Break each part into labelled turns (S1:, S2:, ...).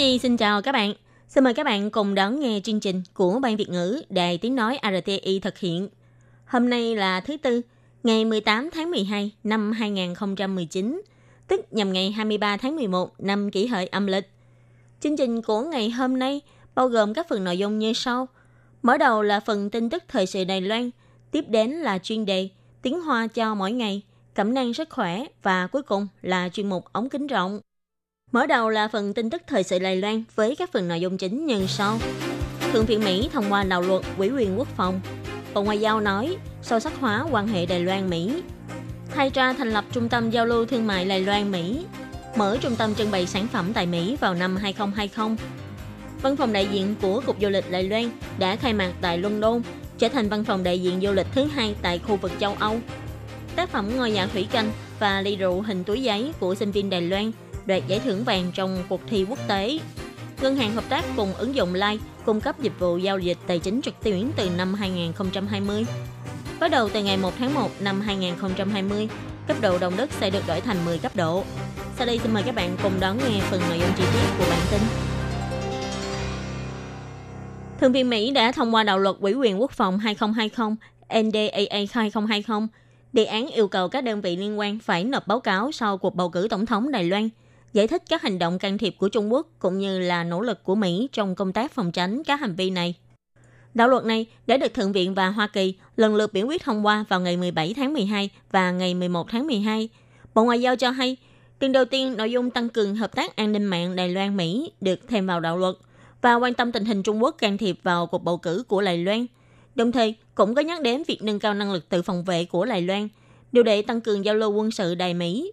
S1: Nhi xin chào các bạn. Xin mời các bạn cùng đón nghe chương trình của Ban Việt ngữ Đài Tiếng Nói RTI thực hiện. Hôm nay là thứ Tư, ngày 18 tháng 12 năm 2019, tức nhằm ngày 23 tháng 11 năm kỷ hợi âm lịch. Chương trình của ngày hôm nay bao gồm các phần nội dung như sau. Mở đầu là phần tin tức thời sự Đài Loan, tiếp đến là chuyên đề Tiếng Hoa cho mỗi ngày, cẩm năng sức khỏe và cuối cùng là chuyên mục ống kính rộng. Mở đầu là phần tin tức thời sự Đài Loan với các phần nội dung chính như sau. Thượng viện Mỹ thông qua đạo luật ủy quyền quốc phòng. Bộ Ngoại giao nói sâu sắc hóa quan hệ Đài Loan-Mỹ. Thay ra thành lập Trung tâm Giao lưu Thương mại Đài Loan-Mỹ. Mở trung tâm trưng bày sản phẩm tại Mỹ vào năm 2020. Văn phòng đại diện của Cục Du lịch Đài Loan đã khai mạc tại London, trở thành văn phòng đại diện du lịch thứ hai tại khu vực châu Âu. Tác phẩm Ngôi nhà thủy canh và ly rượu hình túi giấy của sinh viên Đài Loan đoạt giải thưởng vàng trong cuộc thi quốc tế. Ngân hàng hợp tác cùng ứng dụng Live cung cấp dịch vụ giao dịch tài chính trực tuyến từ năm 2020. Bắt đầu từ ngày 1 tháng 1 năm 2020, cấp độ động đất sẽ được đổi thành 10 cấp độ. Sau đây xin mời các bạn cùng đón nghe phần nội dung chi tiết của bản tin. Thượng viện Mỹ đã thông qua đạo luật ủy quyền quốc phòng 2020 NDAA 2020 đề án yêu cầu các đơn vị liên quan phải nộp báo cáo sau cuộc bầu cử tổng thống Đài Loan, giải thích các hành động can thiệp của Trung Quốc cũng như là nỗ lực của Mỹ trong công tác phòng tránh các hành vi này. Đạo luật này đã được Thượng viện và Hoa Kỳ lần lượt biểu quyết thông qua vào ngày 17 tháng 12 và ngày 11 tháng 12. Bộ Ngoại giao cho hay, lần đầu tiên nội dung tăng cường hợp tác an ninh mạng Đài Loan-Mỹ được thêm vào đạo luật và quan tâm tình hình Trung Quốc can thiệp vào cuộc bầu cử của Đài Loan – Đồng thời, cũng có nhắc đến việc nâng cao năng lực tự phòng vệ của Đài Loan, điều để tăng cường giao lưu quân sự Đài Mỹ.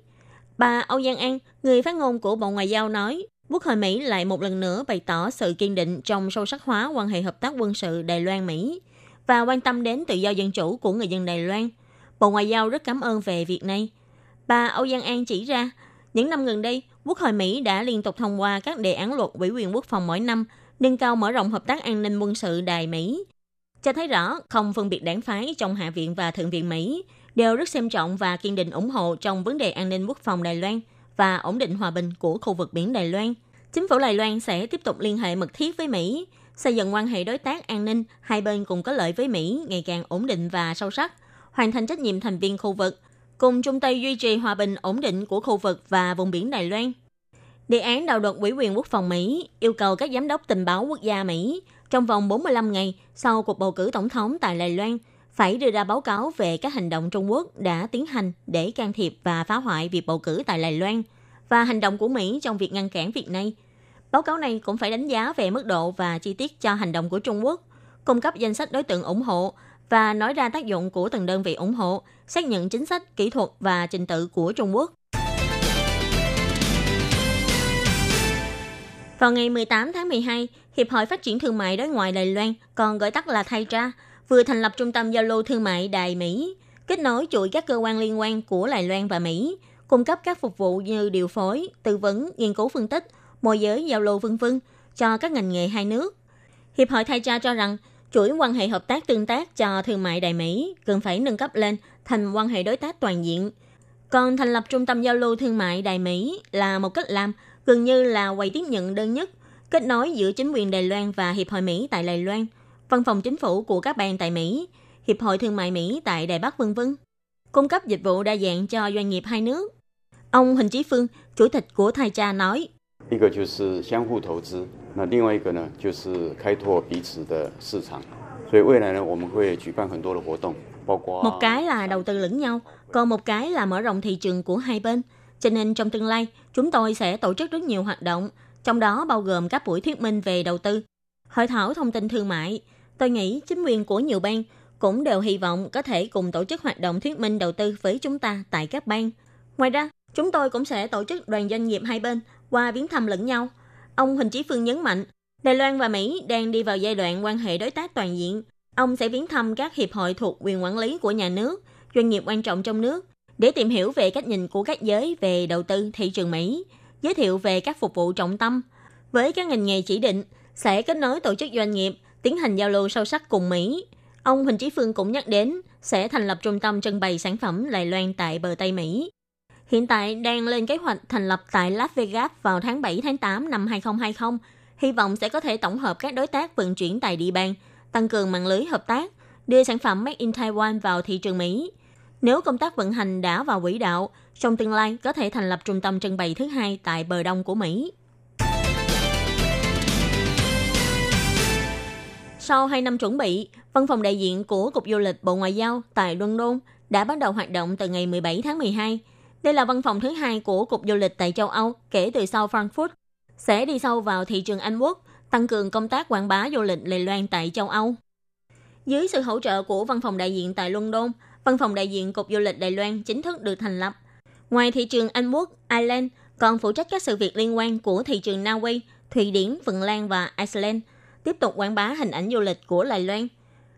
S1: Bà Âu Giang An, người phát ngôn của Bộ Ngoại giao nói, Quốc hội Mỹ lại một lần nữa bày tỏ sự kiên định trong sâu sắc hóa quan hệ hợp tác quân sự Đài Loan-Mỹ và quan tâm đến tự do dân chủ của người dân Đài Loan. Bộ Ngoại giao rất cảm ơn về việc này. Bà Âu Giang An chỉ ra, những năm gần đây, Quốc hội Mỹ đã liên tục thông qua các đề án luật ủy quyền quốc phòng mỗi năm, nâng cao mở rộng hợp tác an ninh quân sự Đài Mỹ cho thấy rõ không phân biệt đảng phái trong Hạ viện và Thượng viện Mỹ đều rất xem trọng và kiên định ủng hộ trong vấn đề an ninh quốc phòng Đài Loan và ổn định hòa bình của khu vực biển Đài Loan. Chính phủ Đài Loan sẽ tiếp tục liên hệ mật thiết với Mỹ, xây dựng quan hệ đối tác an ninh hai bên cùng có lợi với Mỹ ngày càng ổn định và sâu sắc, hoàn thành trách nhiệm thành viên khu vực, cùng chung tay duy trì hòa bình ổn định của khu vực và vùng biển Đài Loan. Đề án đạo luật ủy quyền quốc phòng Mỹ yêu cầu các giám đốc tình báo quốc gia Mỹ trong vòng 45 ngày sau cuộc bầu cử tổng thống tại Đài Loan phải đưa ra báo cáo về các hành động Trung Quốc đã tiến hành để can thiệp và phá hoại việc bầu cử tại Đài Loan và hành động của Mỹ trong việc ngăn cản việc này. Báo cáo này cũng phải đánh giá về mức độ và chi tiết cho hành động của Trung Quốc, cung cấp danh sách đối tượng ủng hộ và nói ra tác dụng của từng đơn vị ủng hộ, xác nhận chính sách, kỹ thuật và trình tự của Trung Quốc. Vào ngày 18 tháng 12, Hiệp hội Phát triển Thương mại Đối ngoại Đài Loan, còn gọi tắt là Thay Tra, vừa thành lập Trung tâm Giao lưu Thương mại Đài Mỹ, kết nối chuỗi các cơ quan liên quan của Đài Loan và Mỹ, cung cấp các phục vụ như điều phối, tư vấn, nghiên cứu phân tích, môi giới giao lưu vân vân cho các ngành nghề hai nước. Hiệp hội Thay cha cho rằng, chuỗi quan hệ hợp tác tương tác cho thương mại Đài Mỹ cần phải nâng cấp lên thành quan hệ đối tác toàn diện. Còn thành lập Trung tâm Giao lưu Thương mại Đài Mỹ là một cách làm gần như là quầy tiếp nhận đơn nhất, kết nối giữa chính quyền Đài Loan và Hiệp hội Mỹ tại Đài Loan, văn phòng chính phủ của các bang tại Mỹ, Hiệp hội Thương mại Mỹ tại Đài Bắc v.v. cung cấp dịch vụ đa dạng cho doanh nghiệp hai nước. Ông Huỳnh Chí Phương, chủ tịch của Thai Cha nói, một cái là đầu tư lẫn nhau, còn một cái là mở rộng thị trường của hai bên. Cho nên trong tương lai, chúng tôi sẽ tổ chức rất nhiều hoạt động, trong đó bao gồm các buổi thuyết minh về đầu tư, hội thảo thông tin thương mại, Tôi nghĩ chính quyền của nhiều bang cũng đều hy vọng có thể cùng tổ chức hoạt động thuyết minh đầu tư với chúng ta tại các bang. Ngoài ra, chúng tôi cũng sẽ tổ chức đoàn doanh nghiệp hai bên qua viếng thăm lẫn nhau. Ông Huỳnh Chí Phương nhấn mạnh, Đài Loan và Mỹ đang đi vào giai đoạn quan hệ đối tác toàn diện. Ông sẽ viếng thăm các hiệp hội thuộc quyền quản lý của nhà nước, doanh nghiệp quan trọng trong nước để tìm hiểu về cách nhìn của các giới về đầu tư thị trường Mỹ, giới thiệu về các phục vụ trọng tâm với các ngành nghề chỉ định, sẽ kết nối tổ chức doanh nghiệp, tiến hành giao lưu sâu sắc cùng Mỹ. Ông Huỳnh Chí Phương cũng nhắc đến sẽ thành lập trung tâm trưng bày sản phẩm Đài Loan tại bờ Tây Mỹ. Hiện tại đang lên kế hoạch thành lập tại Las Vegas vào tháng 7 tháng 8 năm 2020, hy vọng sẽ có thể tổng hợp các đối tác vận chuyển tại địa bàn, tăng cường mạng lưới hợp tác, đưa sản phẩm Made in Taiwan vào thị trường Mỹ. Nếu công tác vận hành đã vào quỹ đạo, trong tương lai có thể thành lập trung tâm trưng bày thứ hai tại bờ đông của Mỹ. Sau 2 năm chuẩn bị, văn phòng đại diện của Cục Du lịch Bộ Ngoại giao tại London đã bắt đầu hoạt động từ ngày 17 tháng 12. Đây là văn phòng thứ hai của Cục Du lịch tại châu Âu kể từ sau Frankfurt, sẽ đi sâu vào thị trường Anh Quốc, tăng cường công tác quảng bá du lịch Đài Loan tại châu Âu. Dưới sự hỗ trợ của văn phòng đại diện tại London, văn phòng đại diện Cục Du lịch Đài Loan chính thức được thành lập. Ngoài thị trường Anh Quốc, Ireland còn phụ trách các sự việc liên quan của thị trường Na Uy, Thụy Điển, Phần Lan và Iceland – tiếp tục quảng bá hình ảnh du lịch của Đài Loan.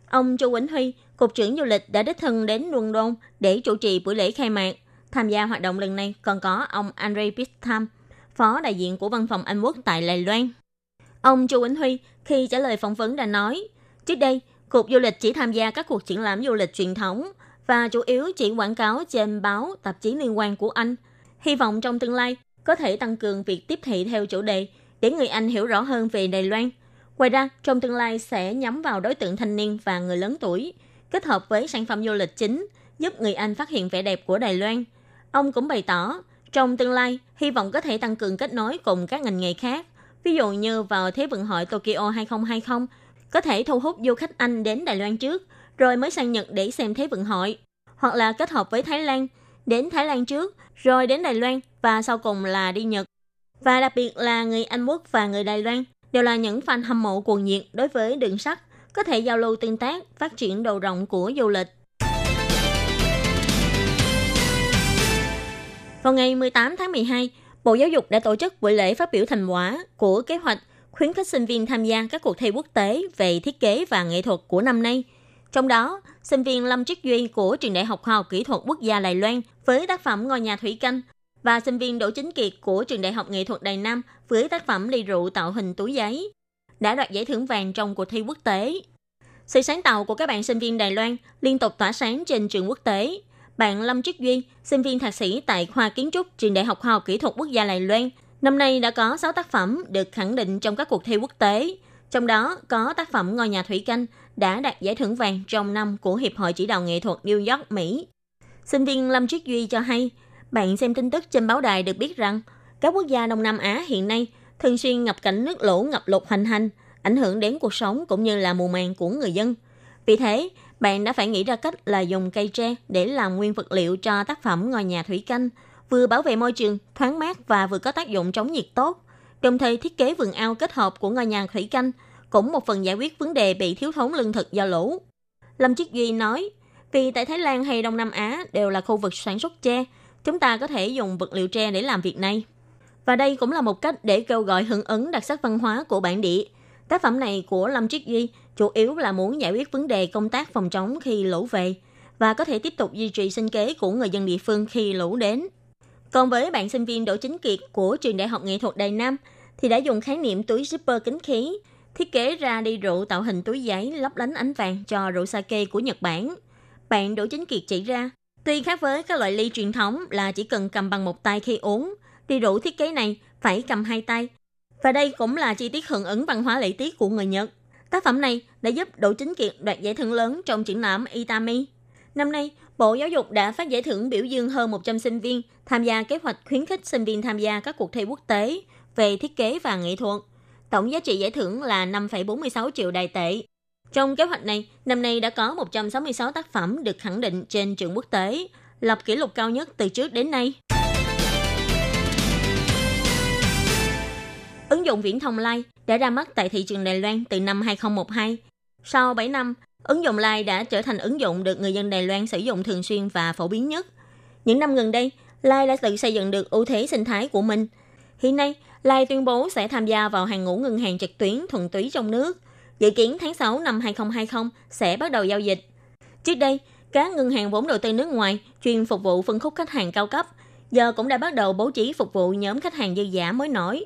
S1: Ông châu Quỳnh Huy, Cục trưởng Du lịch đã đích thân đến London để chủ trì buổi lễ khai mạc. Tham gia hoạt động lần này còn có ông Andre Pistam, Phó đại diện của Văn phòng Anh Quốc tại Đài Loan. Ông Chu Quỳnh Huy khi trả lời phỏng vấn đã nói, trước đây, Cục Du lịch chỉ tham gia các cuộc triển lãm du lịch truyền thống và chủ yếu chỉ quảng cáo trên báo, tạp chí liên quan của Anh. Hy vọng trong tương lai có thể tăng cường việc tiếp thị theo chủ đề để người Anh hiểu rõ hơn về Đài Loan Ngoài ra, trong tương lai sẽ nhắm vào đối tượng thanh niên và người lớn tuổi, kết hợp với sản phẩm du lịch chính, giúp người Anh phát hiện vẻ đẹp của Đài Loan. Ông cũng bày tỏ, trong tương lai, hy vọng có thể tăng cường kết nối cùng các ngành nghề khác. Ví dụ như vào Thế vận hội Tokyo 2020, có thể thu hút du khách Anh đến Đài Loan trước, rồi mới sang Nhật để xem Thế vận hội. Hoặc là kết hợp với Thái Lan, đến Thái Lan trước, rồi đến Đài Loan và sau cùng là đi Nhật. Và đặc biệt là người Anh Quốc và người Đài Loan đều là những fan hâm mộ cuồng nhiệt đối với đường sắt, có thể giao lưu tương tác, phát triển đầu rộng của du lịch. Vào ngày 18 tháng 12, Bộ Giáo dục đã tổ chức buổi lễ phát biểu thành quả của kế hoạch khuyến khích sinh viên tham gia các cuộc thi quốc tế về thiết kế và nghệ thuật của năm nay. Trong đó, sinh viên Lâm Trích Duy của Trường Đại học Khoa học Kỹ thuật Quốc gia Đài Loan với tác phẩm Ngôi nhà thủy canh và sinh viên Đỗ Chính Kiệt của Trường Đại học Nghệ thuật Đài Nam với tác phẩm ly rượu tạo hình túi giấy, đã đoạt giải thưởng vàng trong cuộc thi quốc tế. Sự sáng tạo của các bạn sinh viên Đài Loan liên tục tỏa sáng trên trường quốc tế. Bạn Lâm Trích Duy, sinh viên thạc sĩ tại khoa kiến trúc Trường Đại học Khoa học Kỹ thuật Quốc gia Đài Loan, năm nay đã có 6 tác phẩm được khẳng định trong các cuộc thi quốc tế. Trong đó có tác phẩm Ngôi nhà thủy canh đã đạt giải thưởng vàng trong năm của Hiệp hội Chỉ đạo Nghệ thuật New York, Mỹ. Sinh viên Lâm Trích Duy cho hay, bạn xem tin tức trên báo đài được biết rằng các quốc gia Đông Nam Á hiện nay thường xuyên ngập cảnh nước lũ ngập lụt hành hành, ảnh hưởng đến cuộc sống cũng như là mùa màng của người dân. Vì thế, bạn đã phải nghĩ ra cách là dùng cây tre để làm nguyên vật liệu cho tác phẩm ngôi nhà thủy canh, vừa bảo vệ môi trường, thoáng mát và vừa có tác dụng chống nhiệt tốt. Đồng thời thiết kế vườn ao kết hợp của ngôi nhà thủy canh cũng một phần giải quyết vấn đề bị thiếu thốn lương thực do lũ. Lâm Chiết Duy nói, vì tại Thái Lan hay Đông Nam Á đều là khu vực sản xuất tre, chúng ta có thể dùng vật liệu tre để làm việc này. Và đây cũng là một cách để kêu gọi hưởng ứng đặc sắc văn hóa của bản địa. Tác phẩm này của Lâm Triết Duy chủ yếu là muốn giải quyết vấn đề công tác phòng chống khi lũ về và có thể tiếp tục duy trì sinh kế của người dân địa phương khi lũ đến. Còn với bạn sinh viên Đỗ Chính Kiệt của Trường Đại học Nghệ thuật Đài Nam thì đã dùng khái niệm túi zipper kính khí, thiết kế ra đi rượu tạo hình túi giấy lấp lánh ánh vàng cho rượu sake của Nhật Bản. Bạn Đỗ Chính Kiệt chỉ ra, tuy khác với các loại ly truyền thống là chỉ cần cầm bằng một tay khi uống, thì rượu thiết kế này phải cầm hai tay. Và đây cũng là chi tiết hưởng ứng văn hóa lễ tiết của người Nhật. Tác phẩm này đã giúp Đỗ Chính Kiệt đoạt giải thưởng lớn trong triển lãm Itami. Năm nay, Bộ Giáo dục đã phát giải thưởng biểu dương hơn 100 sinh viên tham gia kế hoạch khuyến khích sinh viên tham gia các cuộc thi quốc tế về thiết kế và nghệ thuật. Tổng giá trị giải thưởng là 5,46 triệu đài tệ. Trong kế hoạch này, năm nay đã có 166 tác phẩm được khẳng định trên trường quốc tế, lập kỷ lục cao nhất từ trước đến nay. Ứng dụng viễn thông Line đã ra mắt tại thị trường Đài Loan từ năm 2012. Sau 7 năm, ứng dụng Line đã trở thành ứng dụng được người dân Đài Loan sử dụng thường xuyên và phổ biến nhất. Những năm gần đây, Line đã tự xây dựng được ưu thế sinh thái của mình. Hiện nay, Lai tuyên bố sẽ tham gia vào hàng ngũ ngân hàng trực tuyến thuần túy trong nước. Dự kiến tháng 6 năm 2020 sẽ bắt đầu giao dịch. Trước đây, các ngân hàng vốn đầu tư nước ngoài chuyên phục vụ phân khúc khách hàng cao cấp giờ cũng đã bắt đầu bố trí phục vụ nhóm khách hàng dư giả mới nổi.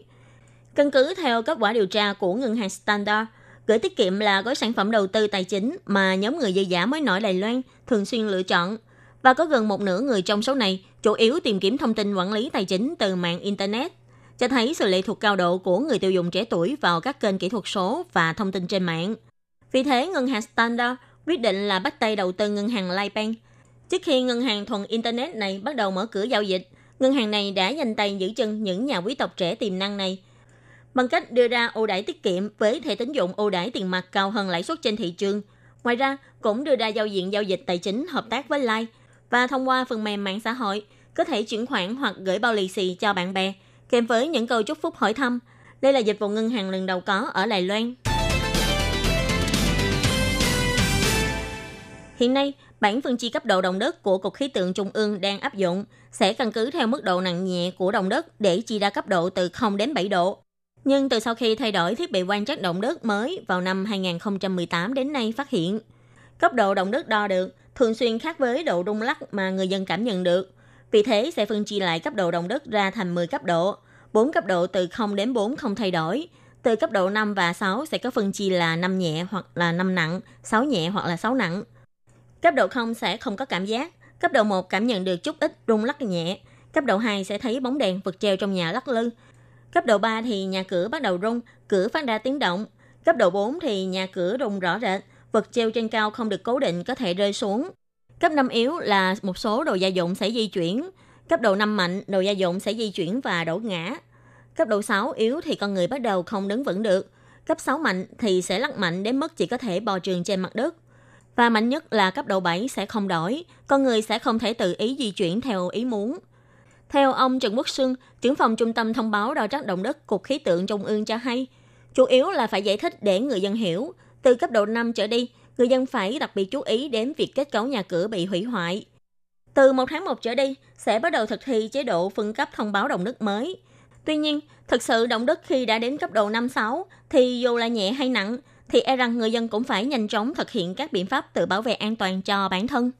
S1: Căn cứ theo kết quả điều tra của ngân hàng Standard, gửi tiết kiệm là gói sản phẩm đầu tư tài chính mà nhóm người dư giả mới nổi Đài Loan thường xuyên lựa chọn. Và có gần một nửa người trong số này chủ yếu tìm kiếm thông tin quản lý tài chính từ mạng Internet, cho thấy sự lệ thuộc cao độ của người tiêu dùng trẻ tuổi vào các kênh kỹ thuật số và thông tin trên mạng. Vì thế, ngân hàng Standard quyết định là bắt tay đầu tư ngân hàng Lightbank. Trước khi ngân hàng thuần Internet này bắt đầu mở cửa giao dịch, ngân hàng này đã dành tay giữ chân những nhà quý tộc trẻ tiềm năng này bằng cách đưa ra ưu đãi tiết kiệm với thẻ tín dụng ưu đãi tiền mặt cao hơn lãi suất trên thị trường. Ngoài ra, cũng đưa ra giao diện giao dịch tài chính hợp tác với Line và thông qua phần mềm mạng xã hội có thể chuyển khoản hoặc gửi bao lì xì cho bạn bè kèm với những câu chúc phúc hỏi thăm. Đây là dịch vụ ngân hàng lần đầu có ở Đài Loan. Hiện nay, bản phân chia cấp độ động đất của Cục Khí tượng Trung ương đang áp dụng sẽ căn cứ theo mức độ nặng nhẹ của động đất để chia ra cấp độ từ 0 đến 7 độ. Nhưng từ sau khi thay đổi thiết bị quan trắc động đất mới vào năm 2018 đến nay phát hiện, cấp độ động đất đo được thường xuyên khác với độ rung lắc mà người dân cảm nhận được. Vì thế sẽ phân chia lại cấp độ động đất ra thành 10 cấp độ. 4 cấp độ từ 0 đến 4 không thay đổi. Từ cấp độ 5 và 6 sẽ có phân chia là 5 nhẹ hoặc là 5 nặng, 6 nhẹ hoặc là 6 nặng. Cấp độ 0 sẽ không có cảm giác. Cấp độ 1 cảm nhận được chút ít rung lắc nhẹ. Cấp độ 2 sẽ thấy bóng đèn vật treo trong nhà lắc lư. Cấp độ 3 thì nhà cửa bắt đầu rung, cửa phát ra tiếng động. Cấp độ 4 thì nhà cửa rung rõ rệt, vật treo trên cao không được cố định có thể rơi xuống. Cấp 5 yếu là một số đồ gia dụng sẽ di chuyển. Cấp độ 5 mạnh, đồ gia dụng sẽ di chuyển và đổ ngã. Cấp độ 6 yếu thì con người bắt đầu không đứng vững được. Cấp 6 mạnh thì sẽ lắc mạnh đến mức chỉ có thể bò trường trên mặt đất. Và mạnh nhất là cấp độ 7 sẽ không đổi, con người sẽ không thể tự ý di chuyển theo ý muốn. Theo ông Trần Quốc sương trưởng phòng trung tâm thông báo đo trắc động đất Cục Khí tượng Trung ương cho hay, chủ yếu là phải giải thích để người dân hiểu. Từ cấp độ 5 trở đi, người dân phải đặc biệt chú ý đến việc kết cấu nhà cửa bị hủy hoại. Từ một tháng 1 trở đi, sẽ bắt đầu thực thi chế độ phân cấp thông báo động đất mới. Tuy nhiên, thực sự động đất khi đã đến cấp độ 5-6 thì dù là nhẹ hay nặng, thì e rằng người dân cũng phải nhanh chóng thực hiện các biện pháp tự bảo vệ an toàn cho bản thân.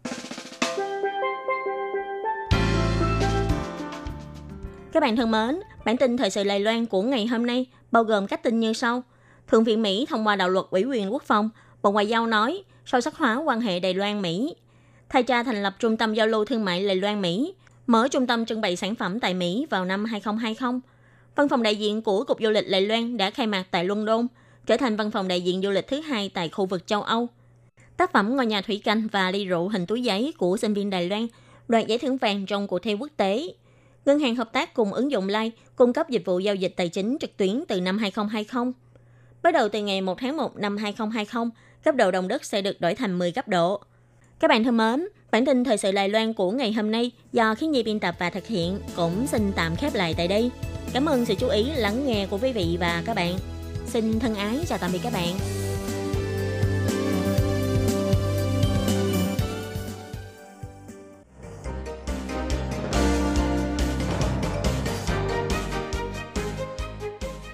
S1: Các bạn thân mến, bản tin thời sự Lài Loan của ngày hôm nay bao gồm các tin như sau. Thượng viện Mỹ thông qua đạo luật ủy quyền quốc phòng, Bộ Ngoại giao nói sâu sắc hóa quan hệ Đài Loan-Mỹ. Thay cha thành lập Trung tâm Giao lưu Thương mại Đài Loan-Mỹ, mở trung tâm trưng bày sản phẩm tại Mỹ vào năm 2020. Văn phòng đại diện của Cục Du lịch Đài Loan đã khai mạc tại London, trở thành văn phòng đại diện du lịch thứ hai tại khu vực châu Âu. Tác phẩm Ngôi nhà thủy canh và ly rượu hình túi giấy của sinh viên Đài Loan đoạt giải thưởng vàng trong cuộc thi quốc tế Ngân hàng hợp tác cùng ứng dụng Lai cung cấp dịch vụ giao dịch tài chính trực tuyến từ năm 2020. Bắt đầu từ ngày 1 tháng 1 năm 2020, cấp độ động đất sẽ được đổi thành 10 cấp độ. Các bạn thân mến, bản tin thời sự Đài Loan của ngày hôm nay do khiến nhi biên tập và thực hiện cũng xin tạm khép lại tại đây. Cảm ơn sự chú ý lắng nghe của quý vị và các bạn. Xin thân ái chào tạm biệt các bạn.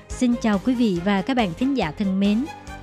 S2: Xin chào quý vị và các bạn thính giả thân mến.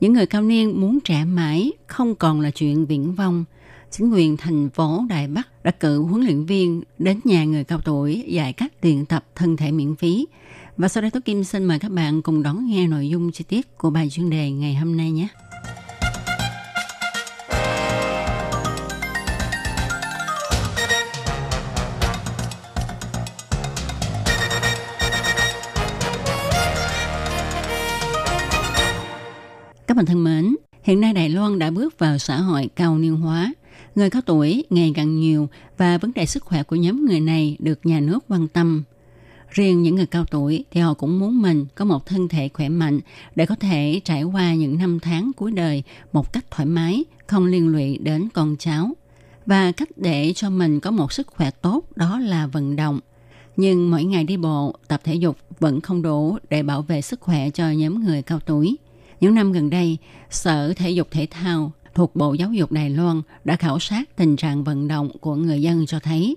S3: những người cao niên muốn trẻ mãi không còn là chuyện viễn vông. Chính quyền thành phố Đài Bắc đã cử huấn luyện viên đến nhà người cao tuổi dạy cách luyện tập thân thể miễn phí. Và sau đây tôi Kim xin mời các bạn cùng đón nghe nội dung chi tiết của bài chuyên đề ngày hôm nay nhé. Bạn thân mến, hiện nay Đài Loan đã bước vào xã hội cao niên hóa. Người cao tuổi ngày càng nhiều và vấn đề sức khỏe của nhóm người này được nhà nước quan tâm. Riêng những người cao tuổi thì họ cũng muốn mình có một thân thể khỏe mạnh để có thể trải qua những năm tháng cuối đời một cách thoải mái, không liên lụy đến con cháu. Và cách để cho mình có một sức khỏe tốt đó là vận động. Nhưng mỗi ngày đi bộ, tập thể dục vẫn không đủ để bảo vệ sức khỏe cho nhóm người cao tuổi – những năm gần đây, Sở Thể dục Thể thao thuộc Bộ Giáo dục Đài Loan đã khảo sát tình trạng vận động của người dân cho thấy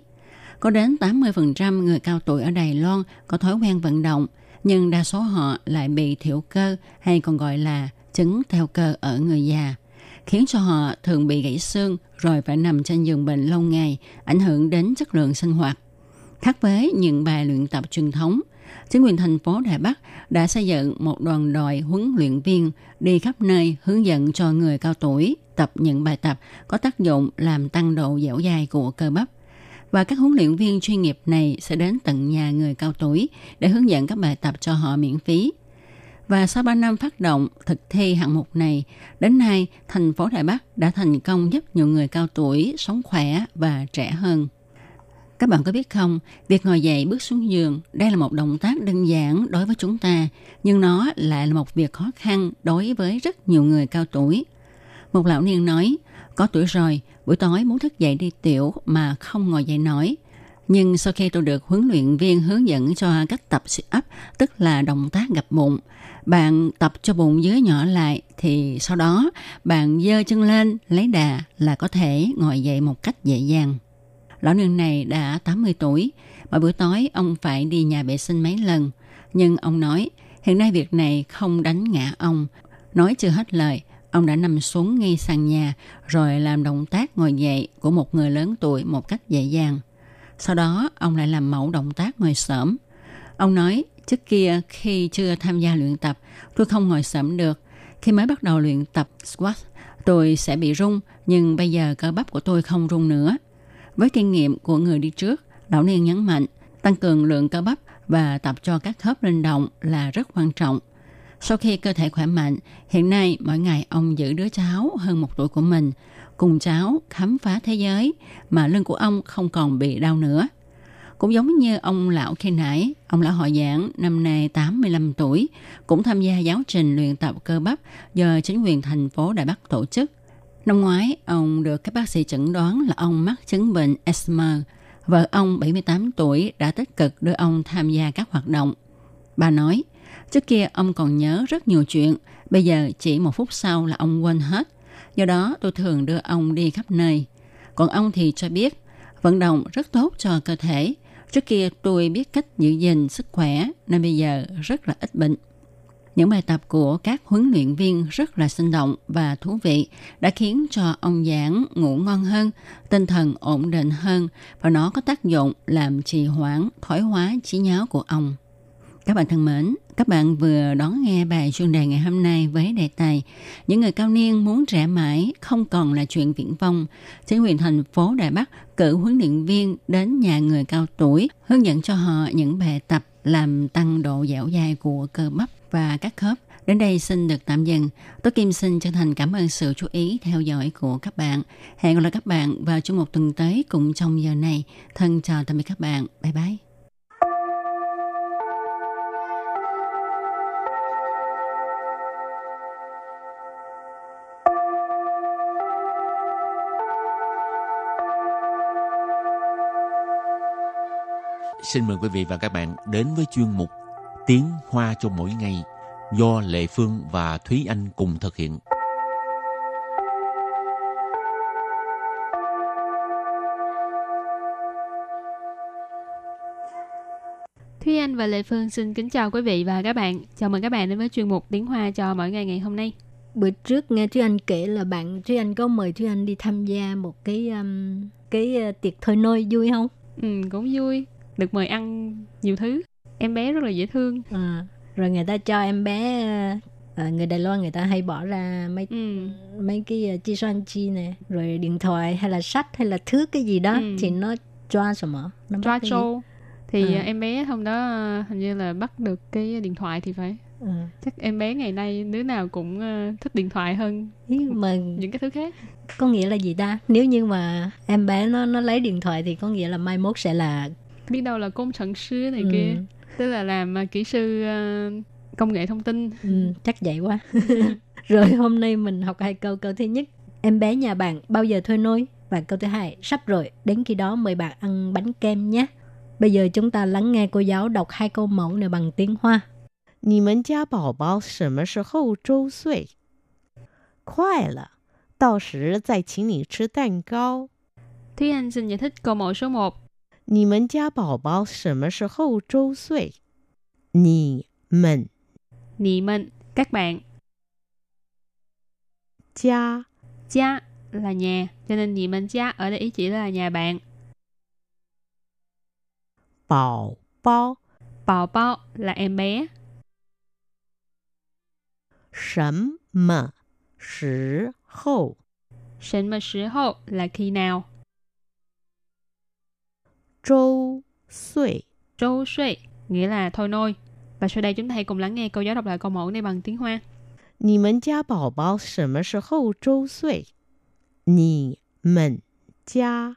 S3: có đến 80% người cao tuổi ở Đài Loan có thói quen vận động, nhưng đa số họ lại bị thiểu cơ hay còn gọi là chứng theo cơ ở người già, khiến cho họ thường bị gãy xương rồi phải nằm trên giường bệnh lâu ngày, ảnh hưởng đến chất lượng sinh hoạt. Khác với những bài luyện tập truyền thống, chính quyền thành phố Đài Bắc đã xây dựng một đoàn đội huấn luyện viên đi khắp nơi hướng dẫn cho người cao tuổi tập những bài tập có tác dụng làm tăng độ dẻo dai của cơ bắp. Và các huấn luyện viên chuyên nghiệp này sẽ đến tận nhà người cao tuổi để hướng dẫn các bài tập cho họ miễn phí. Và sau 3 năm phát động thực thi hạng mục này, đến nay thành phố Đài Bắc đã thành công giúp nhiều người cao tuổi sống khỏe và trẻ hơn. Các bạn có biết không, việc ngồi dậy bước xuống giường, đây là một động tác đơn giản đối với chúng ta, nhưng nó lại là một việc khó khăn đối với rất nhiều người cao tuổi. Một lão niên nói, có tuổi rồi, buổi tối muốn thức dậy đi tiểu mà không ngồi dậy nổi. Nhưng sau khi tôi được huấn luyện viên hướng dẫn cho cách tập sit up, tức là động tác gập bụng, bạn tập cho bụng dưới nhỏ lại thì sau đó bạn dơ chân lên lấy đà là có thể ngồi dậy một cách dễ dàng. Lão nương này đã 80 tuổi, mỗi buổi tối ông phải đi nhà vệ sinh mấy lần. Nhưng ông nói, hiện nay việc này không đánh ngã ông. Nói chưa hết lời, ông đã nằm xuống ngay sàn nhà rồi làm động tác ngồi dậy của một người lớn tuổi một cách dễ dàng. Sau đó, ông lại làm mẫu động tác ngồi sớm. Ông nói, trước kia khi chưa tham gia luyện tập, tôi không ngồi sớm được. Khi mới bắt đầu luyện tập squat, tôi sẽ bị rung, nhưng bây giờ cơ bắp của tôi không rung nữa. Với kinh nghiệm của người đi trước, Lão Niên nhấn mạnh tăng cường lượng cơ bắp và tập cho các khớp linh động là rất quan trọng. Sau khi cơ thể khỏe mạnh, hiện nay mỗi ngày ông giữ đứa cháu hơn một tuổi của mình, cùng cháu khám phá thế giới mà lưng của ông không còn bị đau nữa. Cũng giống như ông lão khi nãy, ông lão họ giảng năm nay 85 tuổi, cũng tham gia giáo trình luyện tập cơ bắp do chính quyền thành phố Đài Bắc tổ chức. Năm ngoái, ông được các bác sĩ chẩn đoán là ông mắc chứng bệnh asthma. Vợ ông 78 tuổi đã tích cực đưa ông tham gia các hoạt động. Bà nói, trước kia ông còn nhớ rất nhiều chuyện, bây giờ chỉ một phút sau là ông quên hết. Do đó tôi thường đưa ông đi khắp nơi. Còn ông thì cho biết, vận động rất tốt cho cơ thể. Trước kia tôi biết cách giữ gìn sức khỏe nên bây giờ rất là ít bệnh. Những bài tập của các huấn luyện viên rất là sinh động và thú vị đã khiến cho ông giảng ngủ ngon hơn, tinh thần ổn định hơn và nó có tác dụng làm trì hoãn, thoái hóa trí nhớ của ông. Các bạn thân mến, các bạn vừa đón nghe bài chuyên đề ngày hôm nay với đề tài Những người cao niên muốn trẻ mãi không còn là chuyện viễn vông. Chính quyền thành phố Đài Bắc cử huấn luyện viên đến nhà người cao tuổi hướng dẫn cho họ những bài tập làm tăng độ dẻo dai của cơ bắp và các khớp đến đây xin được tạm dừng. Tố Kim xin chân thành cảm ơn sự chú ý, theo dõi của các bạn. Hẹn gặp lại các bạn vào trong một tuần tới cùng trong giờ này. Thân chào tạm biệt các bạn. Bye bye.
S4: Xin mời quý vị và các bạn đến với chuyên mục Tiếng Hoa cho mỗi ngày do Lệ Phương và Thúy Anh cùng thực hiện.
S5: Thúy Anh và Lệ Phương xin kính chào quý vị và các bạn. Chào mừng các bạn đến với chuyên mục Tiếng Hoa cho mỗi ngày ngày hôm nay.
S6: Bữa trước nghe Thúy Anh kể là bạn Thúy Anh có mời Thúy Anh đi tham gia một cái um, cái uh, tiệc thôi nôi vui không?
S5: Ừ, cũng vui. Được mời ăn nhiều thứ em bé rất là dễ thương
S6: à, rồi người ta cho em bé à, người Đài Loan người ta hay bỏ ra mấy
S5: ừ.
S6: mấy cái chi son chi này rồi điện thoại hay là sách hay là thứ cái gì đó
S5: ừ.
S6: thì nó cho sao mà nó cho
S5: show thì
S6: à.
S5: em bé hôm đó hình như là bắt được cái điện thoại thì phải
S6: à.
S5: chắc em bé ngày nay đứa nào cũng thích điện thoại hơn
S6: Ý mà
S5: những cái thứ khác
S6: có nghĩa là gì ta nếu như mà em bé nó nó lấy điện thoại thì có nghĩa là mai mốt sẽ là
S5: biết đâu là công trận sư này
S6: ừ.
S5: kia Tức là làm à, kỹ sư à, công nghệ thông tin.
S6: ừ, chắc vậy quá rồi hôm nay mình học hai câu câu thứ nhất em bé nhà bạn bao giờ thôi nôi và câu thứ hai sắp rồi đến khi đó mời bạn ăn bánh kem nhé bây giờ chúng ta lắng nghe cô giáo đọc hai câu mẫu này bằng tiếng hoa
S7: 你们家宝宝什么时候周岁？快了，到时再请你吃蛋糕。
S5: Thúy Anh xin giải thích câu mẫu số 1.
S7: 你们家宝宝什么时候周岁？你们
S5: Nị mình, các bạn.
S7: 家
S5: Gia là nhà, cho nên nị mình gia ở đây ý chỉ là nhà bạn.
S7: 宝宝
S5: Bào bao là em bé.
S7: 什么时候
S5: Sinh mà时候là khi nào.
S7: 周岁？
S5: Trâu suy nghĩa là thôi nôi. Và sau đây chúng ta hãy cùng lắng nghe câu giáo đọc lại câu mẫu này bằng tiếng Hoa.
S7: 你们家宝宝什么时候周岁？你们家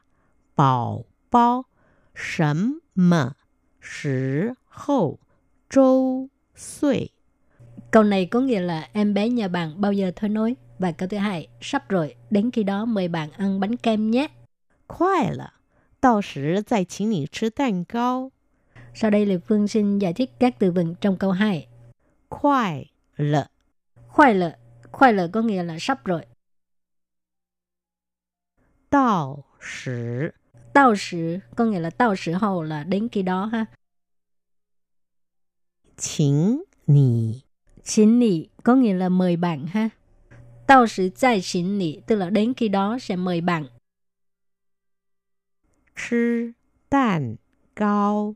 S7: 宝宝什么时候周岁？
S6: câu này có nghĩa là em bé nhà bạn bao giờ thôi nôi và câu thứ hai sắp rồi đến khi đó mời bạn ăn bánh kem nhé
S7: 快了， 到时再请你吃蛋糕。
S6: sau đây là Phương xin giải thích các từ vựng trong câu 2
S7: 快了，
S6: khoai lợ khoai lợ có nghĩa là sắp rồi
S7: 到时
S6: Tao sử có nghĩa là tao sử hầu là đến khi đó ha.
S7: 请你
S6: Xin nị có nghĩa là mời bạn ha. Tao sử tại xin nị tức là đến khi đó sẽ mời bạn.
S7: 吃蛋糕。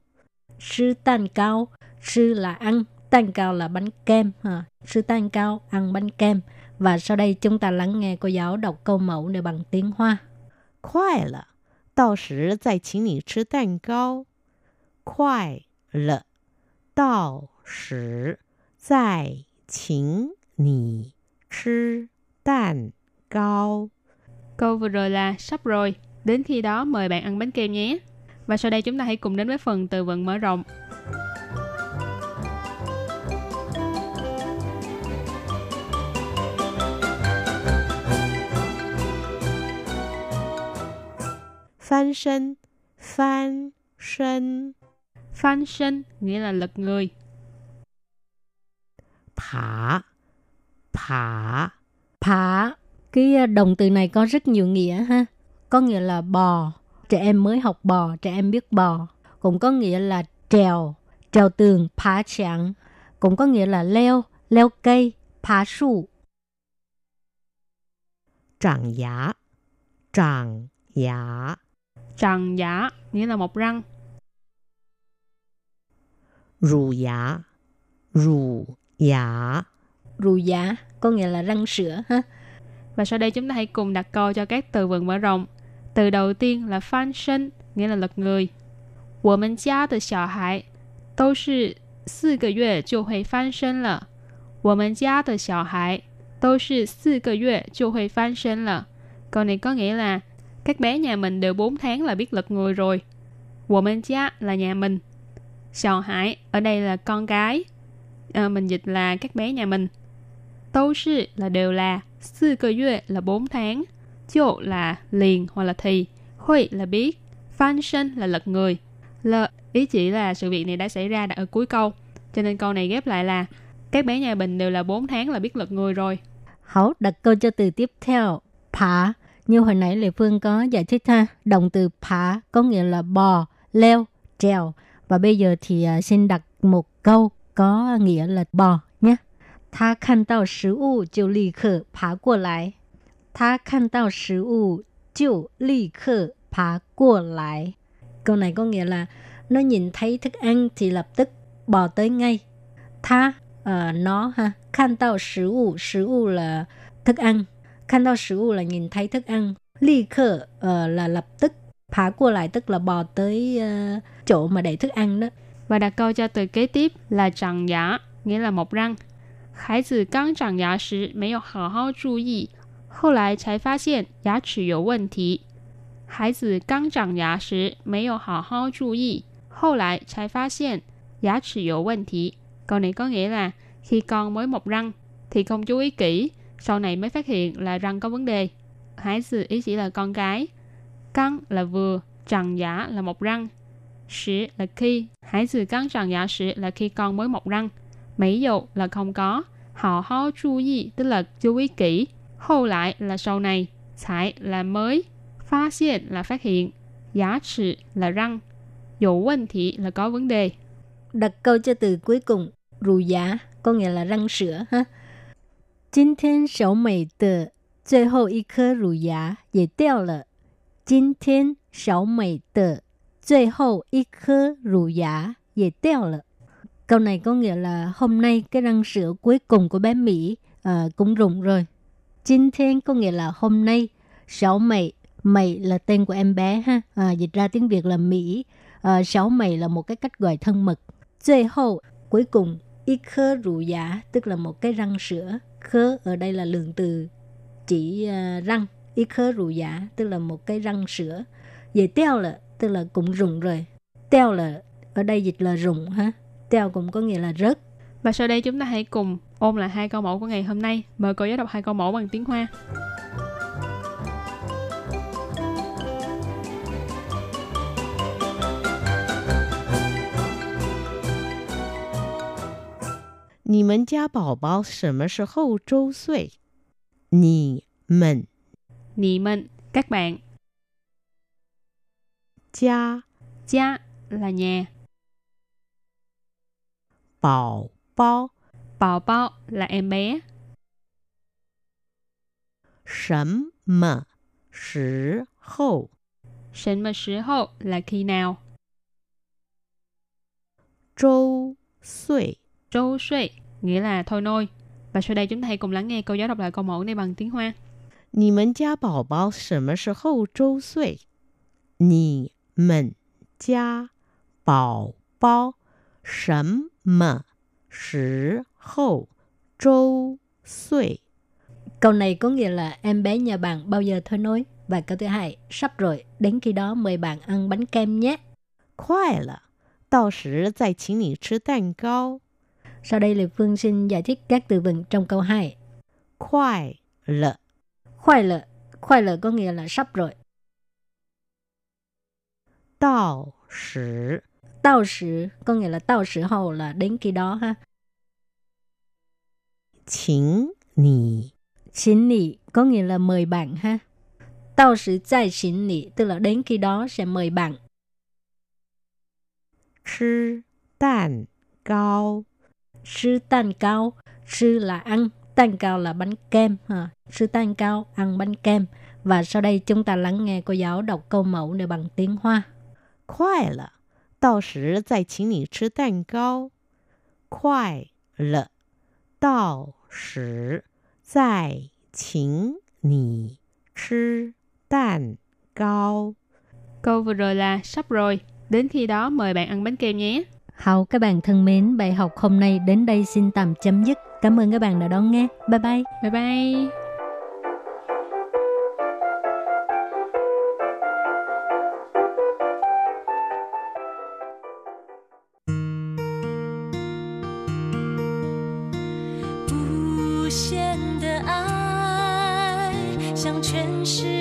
S6: Sư tan cao, sư là ăn, tan cao là bánh kem ha. Sư tan cao ăn bánh kem. Và sau đây chúng ta lắng nghe cô giáo đọc câu mẫu này bằng tiếng Hoa.
S7: 快了，到时再请你吃蛋糕。快了，到时再请你吃蛋糕。
S5: Câu vừa rồi là sắp rồi. Đến khi đó mời bạn ăn bánh kem nhé. Và sau đây chúng ta hãy cùng đến với phần từ vựng mở rộng.
S7: Phan sinh Phan sinh
S5: Phan sinh nghĩa là lật người.
S7: Thả, thả,
S6: thả, Cái à, đồng từ này có rất nhiều nghĩa ha có nghĩa là bò. Trẻ em mới học bò trẻ em biết bò. Cũng có nghĩa là trèo trèo tường phá chẳng cũng có nghĩa là leo leo cây phá sụ.
S7: Tràng giả tràng giả
S5: tràng giả nghĩa là một răng.
S7: Rù giả rù giả
S6: rù giả có nghĩa là răng sữa ha?
S5: Và sau đây chúng ta hãy cùng đặt câu cho các từ vựng mở rộng. Từ đầu tiên là phan sinh, nghĩa là lật người. 我们家的小孩都是四个月就会翻身了。我们家的小孩都是四个月就会翻身了。Câu này có nghĩa là các bé nhà mình đều 4 tháng là biết lật người rồi. 我们家 là nhà mình. Xiao hải ở đây là con cái. À, mình dịch là các bé nhà mình. Tâu sư là đều là, sư cơ yue là 4 tháng, chiu là liền hoặc là thì, hui là biết, phan sinh là lật người. L ý chỉ là sự việc này đã xảy ra đặt ở cuối câu. Cho nên câu này ghép lại là các bé nhà Bình đều là 4 tháng là biết lật người rồi.
S6: Hảo đặt câu cho từ tiếp theo. Phá. Như hồi nãy Lê Phương có giải thích ha. Động từ phá có nghĩa là bò, leo, trèo. Và bây giờ thì uh, xin đặt một câu có nghĩa là bò nhé. 他看到食物就立刻爬过来。 他看到食物就立刻爬过来。Câu này có nghĩa là nó nhìn thấy thức ăn thì lập tức bò tới ngay. Tha uh, nó ha, khan tao sử ụ, sử ụ là thức ăn. Khan tao sử ụ là nhìn thấy thức ăn. Ly khờ uh, là lập tức. Phá qua lại tức là bò tới uh, chỗ mà để thức ăn đó.
S5: Và đặt câu cho từ kế tiếp là trăng giả, nghĩa là một răng. 孩子刚长牙时没有好好注意， 后来才发现牙齿有问题。孩子刚长牙时没有好好注意，后来才发现牙齿有问题。Câu này có nghĩa là khi con mới mọc răng thì không chú ý kỹ, sau này mới phát hiện là răng có vấn đề. Hải sự ý chỉ là con cái. Căng là vừa, trằng giả là một răng. Sử là khi, hải sự căng trằng giả sử là khi con mới mọc răng. Mấy dụ là không có. Họ hao chú ý tức là chú ý kỹ. Hậu lại là sau này. Phải là mới. Phát hiện là phát hiện. Giá trị là răng. Dụ vấn thị là có vấn đề.
S6: Đặt câu cho từ cuối cùng. Rù giá có nghĩa là răng sữa ha. 今天小美的最后一颗乳牙也掉了。今天小美的最后一颗乳牙也掉了。Câu này có nghĩa là hôm nay cái răng sữa cuối cùng của bé Mỹ uh, cũng rụng rồi. 今天 có thiên có nghĩa là hôm nay. Sáu mày, mày là tên của em bé ha. À, dịch ra tiếng Việt là Mỹ. À, sáu mày là một cái cách gọi thân mật. 最后, cuối cùng, y khơ rủ giả, tức là một cái răng sữa. Khơ ở đây là lượng từ chỉ uh, răng. Y khơ rủ giả, tức là một cái răng sữa. Vậy teo là, tức là cũng rụng rồi. Teo là, ở đây dịch là rụng ha. Teo cũng có nghĩa là rớt.
S5: Và sau đây chúng ta hãy cùng ôm lại hai câu mẫu của ngày hôm nay. Mời cô giáo đọc hai câu mẫu bằng tiếng Hoa.
S7: Nì mần gia bảo bảo sớm sơ hậu trâu xuôi. Nì mần.
S5: Nì mần, các bạn.
S7: Gia.
S5: Gia là nhà.
S7: Bảo bảo
S5: bảo bao là em bé
S7: 什么时候
S5: sinh mà时候 là khi nào
S7: 周岁？
S5: Châu suy nghĩa là thôi nôi. Và sau đây chúng ta hãy cùng lắng nghe câu giáo đọc lại câu mẫu này bằng tiếng Hoa.
S7: 你们家宝宝什么时候周岁？你们家宝宝什么时 hậu trâu xuể.
S6: Câu này có nghĩa là em bé nhà bạn bao giờ thôi nói. Và câu thứ hai, sắp rồi, đến khi đó mời bạn ăn bánh kem nhé.
S7: Khoai là, tao sử zài chính nì chứ 蛋糕.
S6: Sau đây là Phương xin giải thích các từ vựng trong câu 2.
S7: Khoai lợ
S6: Khoai lợ Khoai lợ có nghĩa là sắp rồi.
S7: Tao sử
S6: Tao sử có nghĩa là tao sử hầu là đến khi đó ha.
S7: 请你
S6: Xin nị có nghĩa là mời bạn ha. Tao sử tại xin nị tức là đến khi đó sẽ mời bạn.
S7: 吃蛋糕。
S6: Sư tan cao, sư là ăn, tan cao là bánh kem ha. Sư tan cao, ăn bánh kem. Và sau đây chúng ta lắng nghe cô giáo đọc câu mẫu này bằng tiếng Hoa.
S7: 快了，到时再请你吃蛋糕。快了， 到时再请你吃蛋糕。
S5: Câu vừa rồi là sắp rồi. Đến khi đó mời bạn ăn bánh kem nhé.
S6: Hào các bạn thân mến, bài học hôm nay đến đây xin tạm chấm dứt. Cảm ơn các bạn đã đón nghe. Bye bye.
S5: Bye bye. “
S8: 是。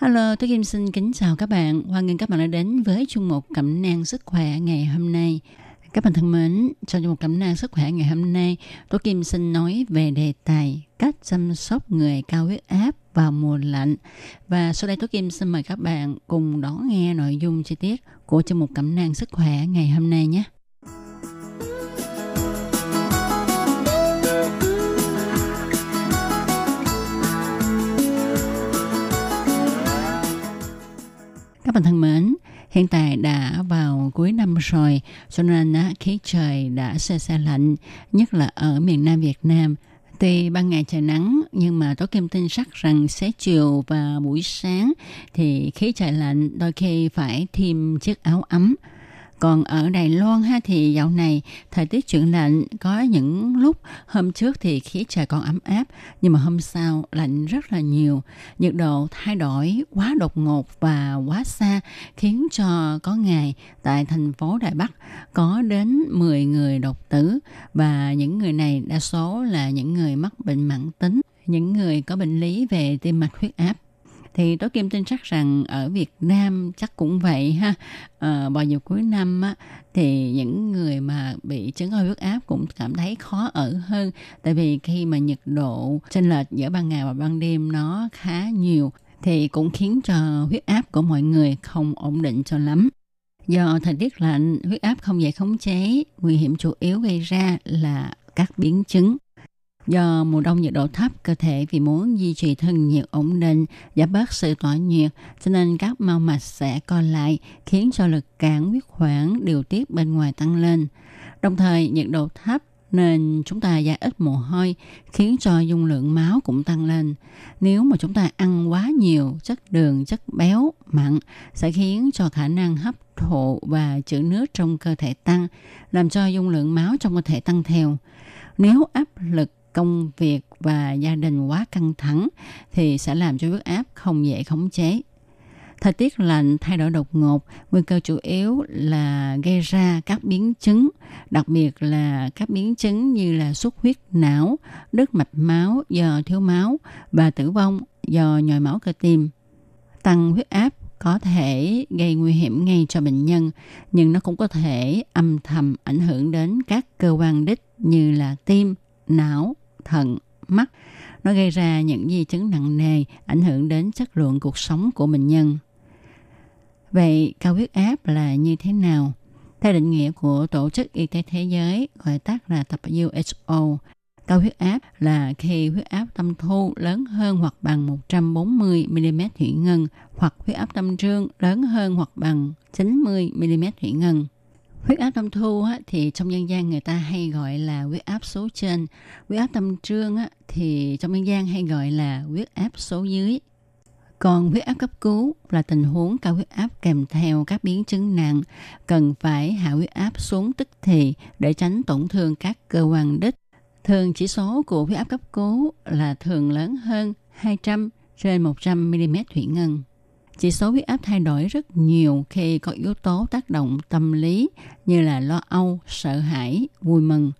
S3: Hello, tôi Kim xin kính chào các bạn. Hoan nghênh các bạn đã đến với chung mục cẩm nang sức khỏe ngày hôm nay. Các bạn thân mến, trong chung mục cẩm nang sức khỏe ngày hôm nay, tôi Kim xin nói về đề tài cách chăm sóc người cao huyết áp vào mùa lạnh. Và sau đây tôi Kim xin mời các bạn cùng đón nghe nội dung chi tiết của chung mục cẩm nang sức khỏe ngày hôm nay nhé. Các bạn thân mến, hiện tại đã vào cuối năm rồi, cho nên khí trời đã xe xe lạnh, nhất là ở miền Nam Việt Nam. Tuy ban ngày trời nắng, nhưng mà tôi kim tin chắc rằng xế chiều và buổi sáng thì khí trời lạnh đôi khi phải thêm chiếc áo ấm. Còn ở Đài Loan ha thì dạo này thời tiết chuyển lạnh có những lúc hôm trước thì khí trời còn ấm áp nhưng mà hôm sau lạnh rất là nhiều. Nhiệt độ thay đổi quá đột ngột và quá xa khiến cho có ngày tại thành phố Đài Bắc có đến 10 người đột tử và những người này đa số là những người mắc bệnh mãn tính, những người có bệnh lý về tim mạch huyết áp thì tôi kim tin chắc rằng ở Việt Nam chắc cũng vậy ha. À, vào dịp cuối năm á, thì những người mà bị chứng hơi huyết áp cũng cảm thấy khó ở hơn. Tại vì khi mà nhiệt độ chênh lệch giữa ban ngày và ban đêm nó khá nhiều thì cũng khiến cho huyết áp của mọi người không ổn định cho lắm. Do thời tiết lạnh huyết áp không dễ khống chế nguy hiểm chủ yếu gây ra là các biến chứng. Do mùa đông nhiệt độ thấp, cơ thể vì muốn duy trì thân nhiệt ổn định, giảm bớt sự tỏa nhiệt, cho nên các mao mạch sẽ co lại, khiến cho lực cản huyết quản điều tiết bên ngoài tăng lên. Đồng thời, nhiệt độ thấp nên chúng ta ra ít mồ hôi, khiến cho dung lượng máu cũng tăng lên. Nếu mà chúng ta ăn quá nhiều chất đường, chất béo, mặn sẽ khiến cho khả năng hấp thụ và trữ nước trong cơ thể tăng, làm cho dung lượng máu trong cơ thể tăng theo. Nếu áp lực công việc và gia đình quá căng thẳng thì sẽ làm cho huyết áp không dễ khống chế. Thời tiết lạnh thay đổi đột ngột, nguy cơ chủ yếu là gây ra các biến chứng, đặc biệt là các biến chứng như là xuất huyết não, đứt mạch máu do thiếu máu và tử vong do nhồi máu cơ tim. Tăng huyết áp có thể gây nguy hiểm ngay cho bệnh nhân, nhưng nó cũng có thể âm thầm ảnh hưởng đến các cơ quan đích như là tim, não, thận, mắt. Nó gây ra những di chứng nặng nề, ảnh hưởng đến chất lượng cuộc sống của bệnh nhân. Vậy cao huyết áp là như thế nào? Theo định nghĩa của Tổ chức Y tế Thế giới, gọi tắt là tập WHO, cao huyết áp là khi huyết áp tâm thu lớn hơn hoặc bằng 140 mm thủy ngân hoặc huyết áp tâm trương lớn hơn hoặc bằng 90 mm thủy ngân. Huyết áp tâm thu á, thì trong dân gian người ta hay gọi là huyết áp số trên. Huyết áp tâm trương á, thì trong dân gian hay gọi là huyết áp số dưới. Còn huyết áp cấp cứu là tình huống cao huyết áp kèm theo các biến chứng nặng, cần phải hạ huyết áp xuống tức thì để tránh tổn thương các cơ quan đích. Thường chỉ số của huyết áp cấp cứu là thường lớn hơn 200 trên 100 mm thủy ngân. Chỉ số huyết áp thay đổi rất nhiều khi có yếu tố tác động tâm lý như là lo âu, sợ hãi, vui mừng.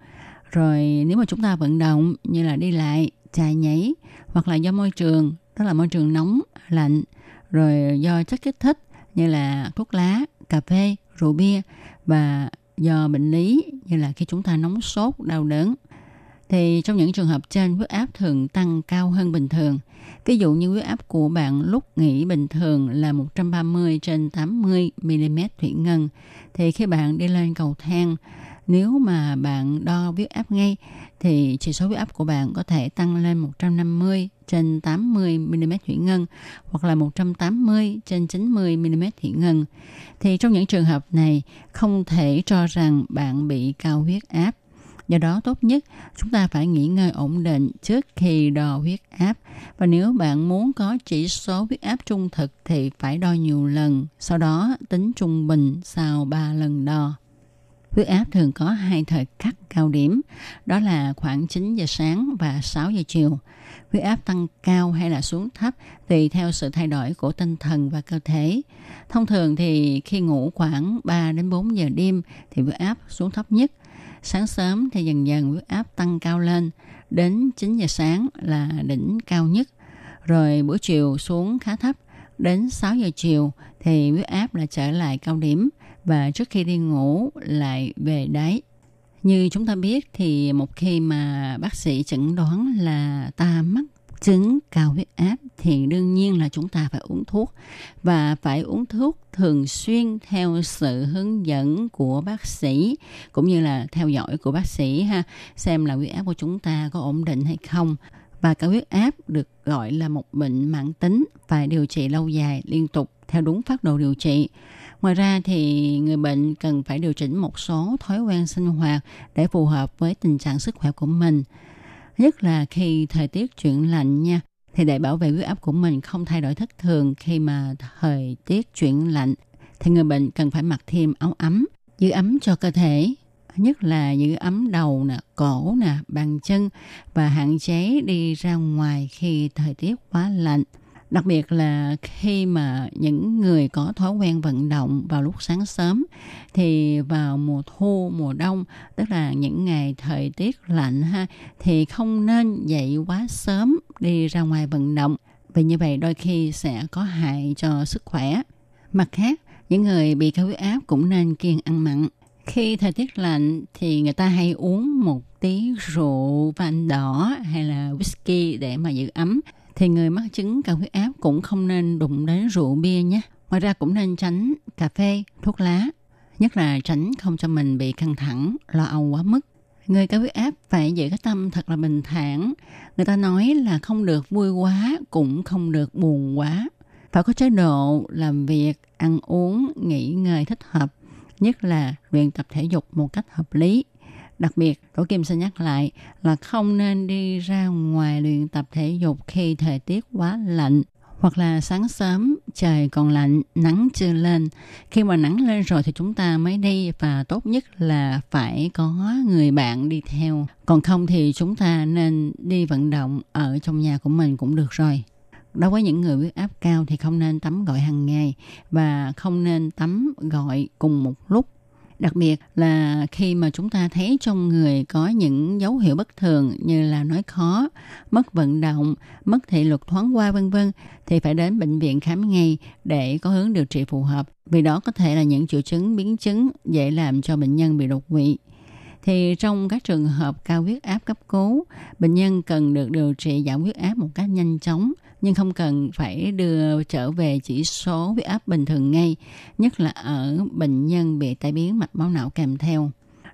S3: Rồi nếu mà chúng ta vận động như là đi lại, chạy nhảy hoặc là do môi trường, đó là môi trường nóng, lạnh, rồi do chất kích thích như là thuốc lá, cà phê, rượu bia và do bệnh lý như là khi chúng ta nóng sốt, đau đớn thì trong những trường hợp trên huyết áp thường tăng cao hơn bình thường. Ví dụ như huyết áp của bạn lúc nghỉ bình thường là 130 trên 80 mm thủy ngân thì khi bạn đi lên cầu thang, nếu mà bạn đo huyết áp ngay, thì chỉ số huyết áp của bạn có thể tăng lên 150 trên 80 mm thủy ngân hoặc là 180 trên 90 mm thủy ngân. Thì trong những trường hợp này, không thể cho rằng bạn bị cao huyết áp. Do đó tốt nhất chúng ta phải nghỉ ngơi ổn định trước khi đo huyết áp. Và nếu bạn muốn có chỉ số huyết áp trung thực thì phải đo nhiều lần, sau đó tính trung bình sau 3 lần đo. Huyết áp thường có hai thời khắc cao điểm, đó là khoảng 9 giờ sáng và 6 giờ chiều. Huyết áp tăng cao hay là xuống thấp tùy theo sự thay đổi của tinh thần và cơ thể. Thông thường thì khi ngủ khoảng 3 đến 4 giờ đêm thì huyết áp xuống thấp nhất. Sáng sớm thì dần dần huyết áp tăng cao lên, đến 9 giờ sáng là đỉnh cao nhất. Rồi buổi chiều xuống khá thấp, đến 6 giờ chiều thì huyết áp lại trở lại cao điểm và trước khi đi ngủ lại về đáy. Như chúng ta biết thì một khi mà bác sĩ chẩn đoán là ta mắc chứng cao huyết áp thì đương nhiên là chúng ta phải uống thuốc. Và phải uống thuốc thường xuyên theo sự hướng dẫn của bác sĩ cũng như là theo dõi của bác sĩ ha, xem là huyết áp của chúng ta có ổn định hay không. Và cao huyết áp được gọi là một bệnh mãn tính, phải điều trị lâu dài liên tục theo đúng phác đồ điều trị. Ngoài ra thì người bệnh cần phải điều chỉnh một số thói quen sinh hoạt để phù hợp với tình trạng sức khỏe của mình. Nhất là khi thời tiết chuyển lạnh nha, thì để bảo vệ huyết áp của mình không thay đổi thất thường khi mà thời tiết chuyển lạnh thì người bệnh cần phải mặc thêm áo ấm, giữ ấm cho cơ thể, nhất là giữ ấm đầu nè, cổ nè, bàn chân và hạn chế đi ra ngoài khi thời tiết quá lạnh đặc biệt là khi mà những người có thói quen vận động vào lúc sáng sớm, thì vào mùa thu, mùa đông, tức là những ngày thời tiết lạnh ha, thì không nên dậy quá sớm đi ra ngoài vận động. Vì như vậy đôi khi sẽ có hại cho sức khỏe. Mặt khác, những người bị cao huyết áp cũng nên kiêng ăn mặn. Khi thời tiết lạnh thì người ta hay uống một tí rượu vang đỏ hay là whisky để mà giữ ấm thì người mắc chứng cao huyết áp cũng không nên đụng đến rượu bia nhé. Ngoài ra cũng nên tránh cà phê, thuốc lá, nhất là tránh không cho mình bị căng thẳng, lo âu quá mức. Người cao huyết áp phải giữ cái tâm thật là bình thản. Người ta nói là không được vui quá, cũng không được buồn quá. Phải có chế độ làm việc, ăn uống, nghỉ ngơi thích hợp, nhất là luyện tập thể dục một cách hợp lý. Đặc biệt, Tổ Kim xin nhắc lại là không nên đi ra ngoài luyện tập thể dục khi thời tiết quá lạnh hoặc là sáng sớm trời còn lạnh, nắng chưa lên. Khi mà nắng lên rồi thì chúng ta mới đi và tốt nhất là phải có người bạn đi theo. Còn không thì chúng ta nên đi vận động ở trong nhà của mình cũng được rồi. Đối với những người huyết áp cao thì không nên tắm gội hàng ngày và không nên tắm gội cùng một lúc đặc biệt là khi mà chúng ta thấy trong người có những dấu hiệu bất thường như là nói khó, mất vận động, mất thị lực thoáng qua vân vân thì phải đến bệnh viện khám ngay để có hướng điều trị phù hợp. Vì đó có thể là những triệu chứng biến chứng dễ làm cho bệnh nhân bị đột quỵ thì trong các trường hợp cao huyết áp cấp cứu, bệnh nhân cần được điều trị giảm huyết áp một cách nhanh chóng nhưng không cần phải đưa trở về chỉ số huyết áp bình thường ngay, nhất là ở bệnh nhân bị tai biến mạch máu não kèm theo.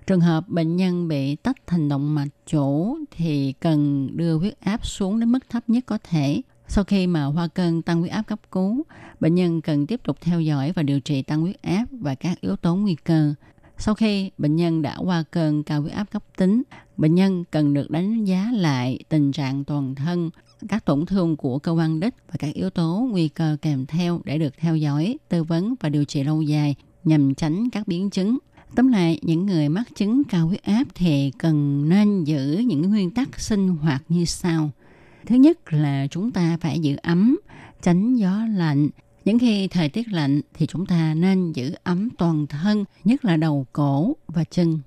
S3: Trường hợp bệnh nhân bị tách thành động mạch chủ thì cần đưa huyết áp xuống đến mức thấp nhất có thể. Sau khi mà hoa cơn tăng huyết áp cấp cứu, bệnh nhân cần tiếp tục theo dõi và điều trị tăng huyết áp và các yếu tố nguy cơ. Sau khi bệnh nhân đã qua cơn cao huyết áp cấp tính, bệnh nhân cần được đánh giá lại tình trạng toàn thân, các tổn thương của cơ quan đích và các yếu tố nguy cơ kèm theo để được theo dõi, tư vấn và điều trị lâu dài nhằm tránh các biến chứng. Tóm lại, những người mắc chứng cao huyết áp thì cần nên giữ những nguyên tắc sinh hoạt như sau. Thứ nhất là chúng ta phải giữ ấm, tránh gió lạnh. Những khi thời tiết lạnh thì chúng ta nên giữ ấm toàn thân, nhất là đầu cổ và chân.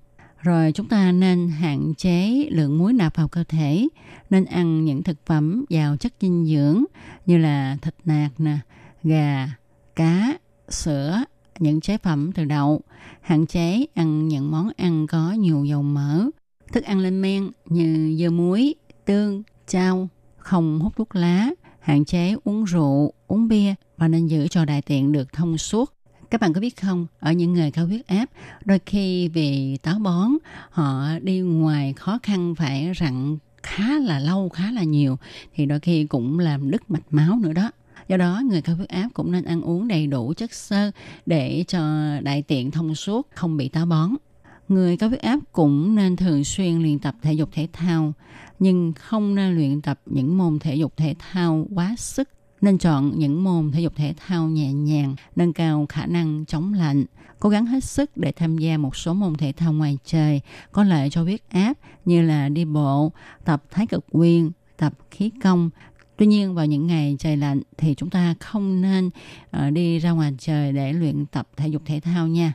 S3: Rồi chúng ta nên hạn chế lượng muối nạp vào cơ thể, nên ăn những thực phẩm giàu chất dinh dưỡng như là thịt nạc nè, gà, cá, sữa, những chế phẩm từ đậu, hạn chế ăn những món ăn có nhiều dầu mỡ, thức ăn lên men như dưa muối, tương, chao, không hút thuốc lá, hạn chế uống rượu, uống bia và nên giữ cho đại tiện được thông suốt các bạn có biết không, ở những người cao huyết áp, đôi khi vì táo bón, họ đi ngoài khó khăn phải rặn khá là lâu, khá là nhiều thì đôi khi cũng làm đứt mạch máu nữa đó. Do đó, người cao huyết áp cũng nên ăn uống đầy đủ chất xơ để cho đại tiện thông suốt, không bị táo bón. Người cao huyết áp cũng nên thường xuyên luyện tập thể dục thể thao, nhưng không nên luyện tập những môn thể dục thể thao quá sức. Nên chọn những môn thể dục thể thao nhẹ nhàng, nâng cao khả năng chống lạnh. Cố gắng hết sức để tham gia một số môn thể thao ngoài trời có lợi cho huyết áp như là đi bộ, tập thái cực quyền, tập khí công, Tuy nhiên vào những ngày trời lạnh thì chúng ta không nên ờ, đi ra ngoài trời để luyện tập thể dục thể thao nha.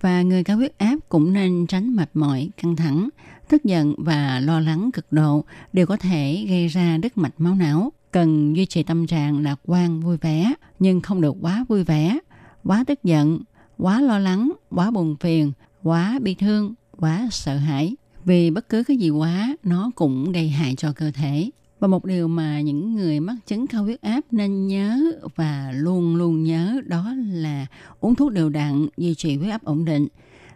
S3: Và người cao huyết áp cũng nên tránh mệt mỏi, căng thẳng, tức giận và lo lắng cực độ đều có thể gây ra đứt mạch máu não. Cần duy trì tâm trạng lạc quan, vui vẻ, nhưng không được quá vui vẻ, quá tức giận, quá lo lắng, quá buồn phiền, quá bi thương, quá sợ hãi. Vì bất cứ cái gì quá, nó cũng gây hại cho cơ thể. Và một điều mà những người mắc chứng cao huyết áp nên nhớ và luôn luôn nhớ đó là uống thuốc đều đặn, duy trì huyết áp ổn định.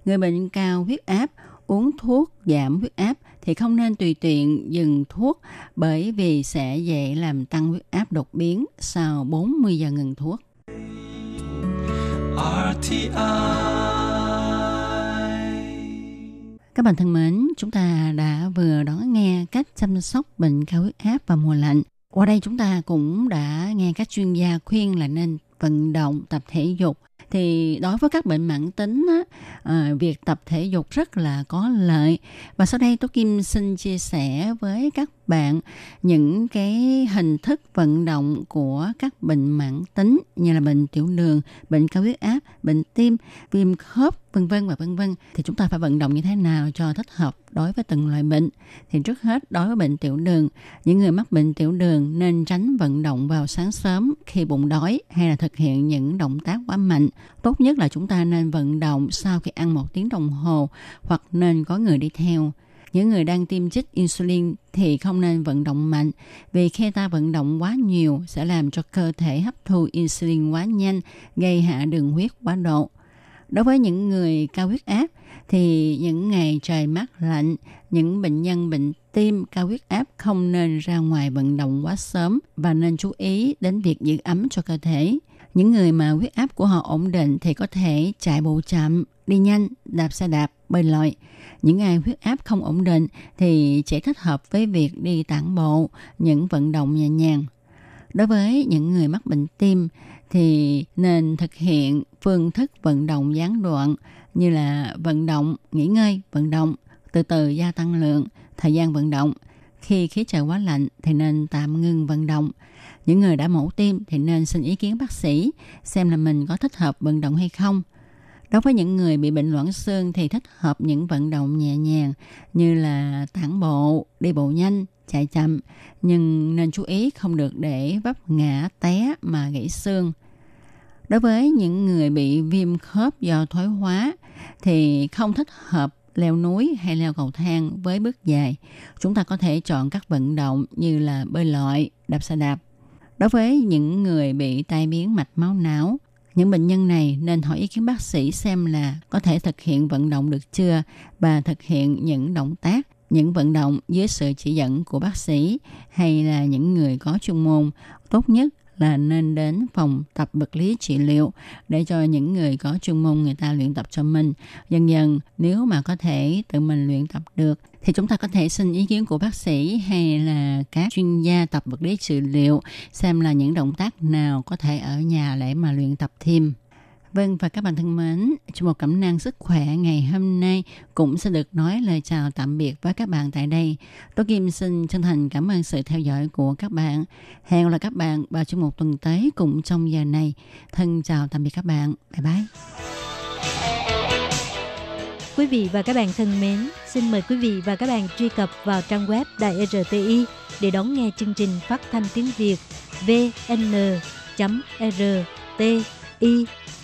S3: Người bệnh cao huyết áp uống thuốc giảm huyết áp thì không nên tùy tiện dừng thuốc bởi vì sẽ dễ làm tăng huyết áp đột biến sau 40 giờ ngừng thuốc. Các bạn thân mến, chúng ta đã vừa đón nghe cách chăm sóc bệnh cao huyết áp vào mùa lạnh. Qua đây chúng ta cũng đã nghe các chuyên gia khuyên là nên vận động, tập thể dục. Thì đối với các bệnh mãn tính, á, à, việc tập thể dục rất là có lợi. Và sau đây tôi Kim xin chia sẻ với các bạn những cái hình thức vận động của các bệnh mãn tính như là bệnh tiểu đường, bệnh cao huyết áp, bệnh tim, viêm khớp, vân vân và vân vân thì chúng ta phải vận động như thế nào cho thích hợp đối với từng loại bệnh? Thì trước hết đối với bệnh tiểu đường những người mắc bệnh tiểu đường nên tránh vận động vào sáng sớm khi bụng đói hay là thực hiện những động tác quá mạnh. Tốt nhất là chúng ta nên vận động sau khi ăn một tiếng đồng hồ hoặc nên có người đi theo những người đang tiêm chích insulin thì không nên vận động mạnh, vì khi ta vận động quá nhiều sẽ làm cho cơ thể hấp thu insulin quá nhanh, gây hạ đường huyết quá độ. Đối với những người cao huyết áp thì những ngày trời mát lạnh, những bệnh nhân bệnh tim cao huyết áp không nên ra ngoài vận động quá sớm và nên chú ý đến việc giữ ấm cho cơ thể. Những người mà huyết áp của họ ổn định thì có thể chạy bộ chậm, đi nhanh, đạp xe đạp bơi lội những ai huyết áp không ổn định thì chỉ thích hợp với việc đi tản bộ những vận động nhẹ nhàng đối với những người mắc bệnh tim thì nên thực hiện phương thức vận động gián đoạn như là vận động, nghỉ ngơi, vận động, từ từ gia tăng lượng, thời gian vận động. Khi khí trời quá lạnh thì nên tạm ngưng vận động. Những người đã mổ tim thì nên xin ý kiến bác sĩ xem là mình có thích hợp vận động hay không. Đối với những người bị bệnh loãng xương thì thích hợp những vận động nhẹ nhàng như là tản bộ, đi bộ nhanh, chạy chậm, nhưng nên chú ý không được để vấp ngã té mà gãy xương. Đối với những người bị viêm khớp do thoái hóa thì không thích hợp leo núi hay leo cầu thang với bước dài. Chúng ta có thể chọn các vận động như là bơi lội, đạp xe đạp. Đối với những người bị tai biến mạch máu não, những bệnh nhân này nên hỏi ý kiến bác sĩ xem là có thể thực hiện vận động được chưa và thực hiện những động tác, những vận động dưới sự chỉ dẫn của bác sĩ hay là những người có chuyên môn tốt nhất là nên đến phòng tập vật lý trị liệu để cho những người có chuyên môn người ta luyện tập cho mình. Dần dần, nếu mà có thể tự mình luyện tập được, thì chúng ta có thể xin ý kiến của bác sĩ hay là các chuyên gia tập vật lý trị liệu xem là những động tác nào có thể ở nhà để mà luyện tập thêm. Vâng và các bạn thân mến, trong một cẩm nang sức khỏe ngày hôm nay cũng sẽ được nói lời chào tạm biệt với các bạn tại đây. tôi Kim xin chân thành cảm ơn sự theo dõi của các bạn. Hẹn gặp lại các bạn vào trong một tuần tới cùng trong giờ này. Thân chào tạm biệt các bạn. Bye bye.
S6: Quý vị và các bạn thân mến, xin mời quý vị và các bạn truy cập vào trang web Đài RTI để đón nghe chương trình phát thanh tiếng Việt vn.rti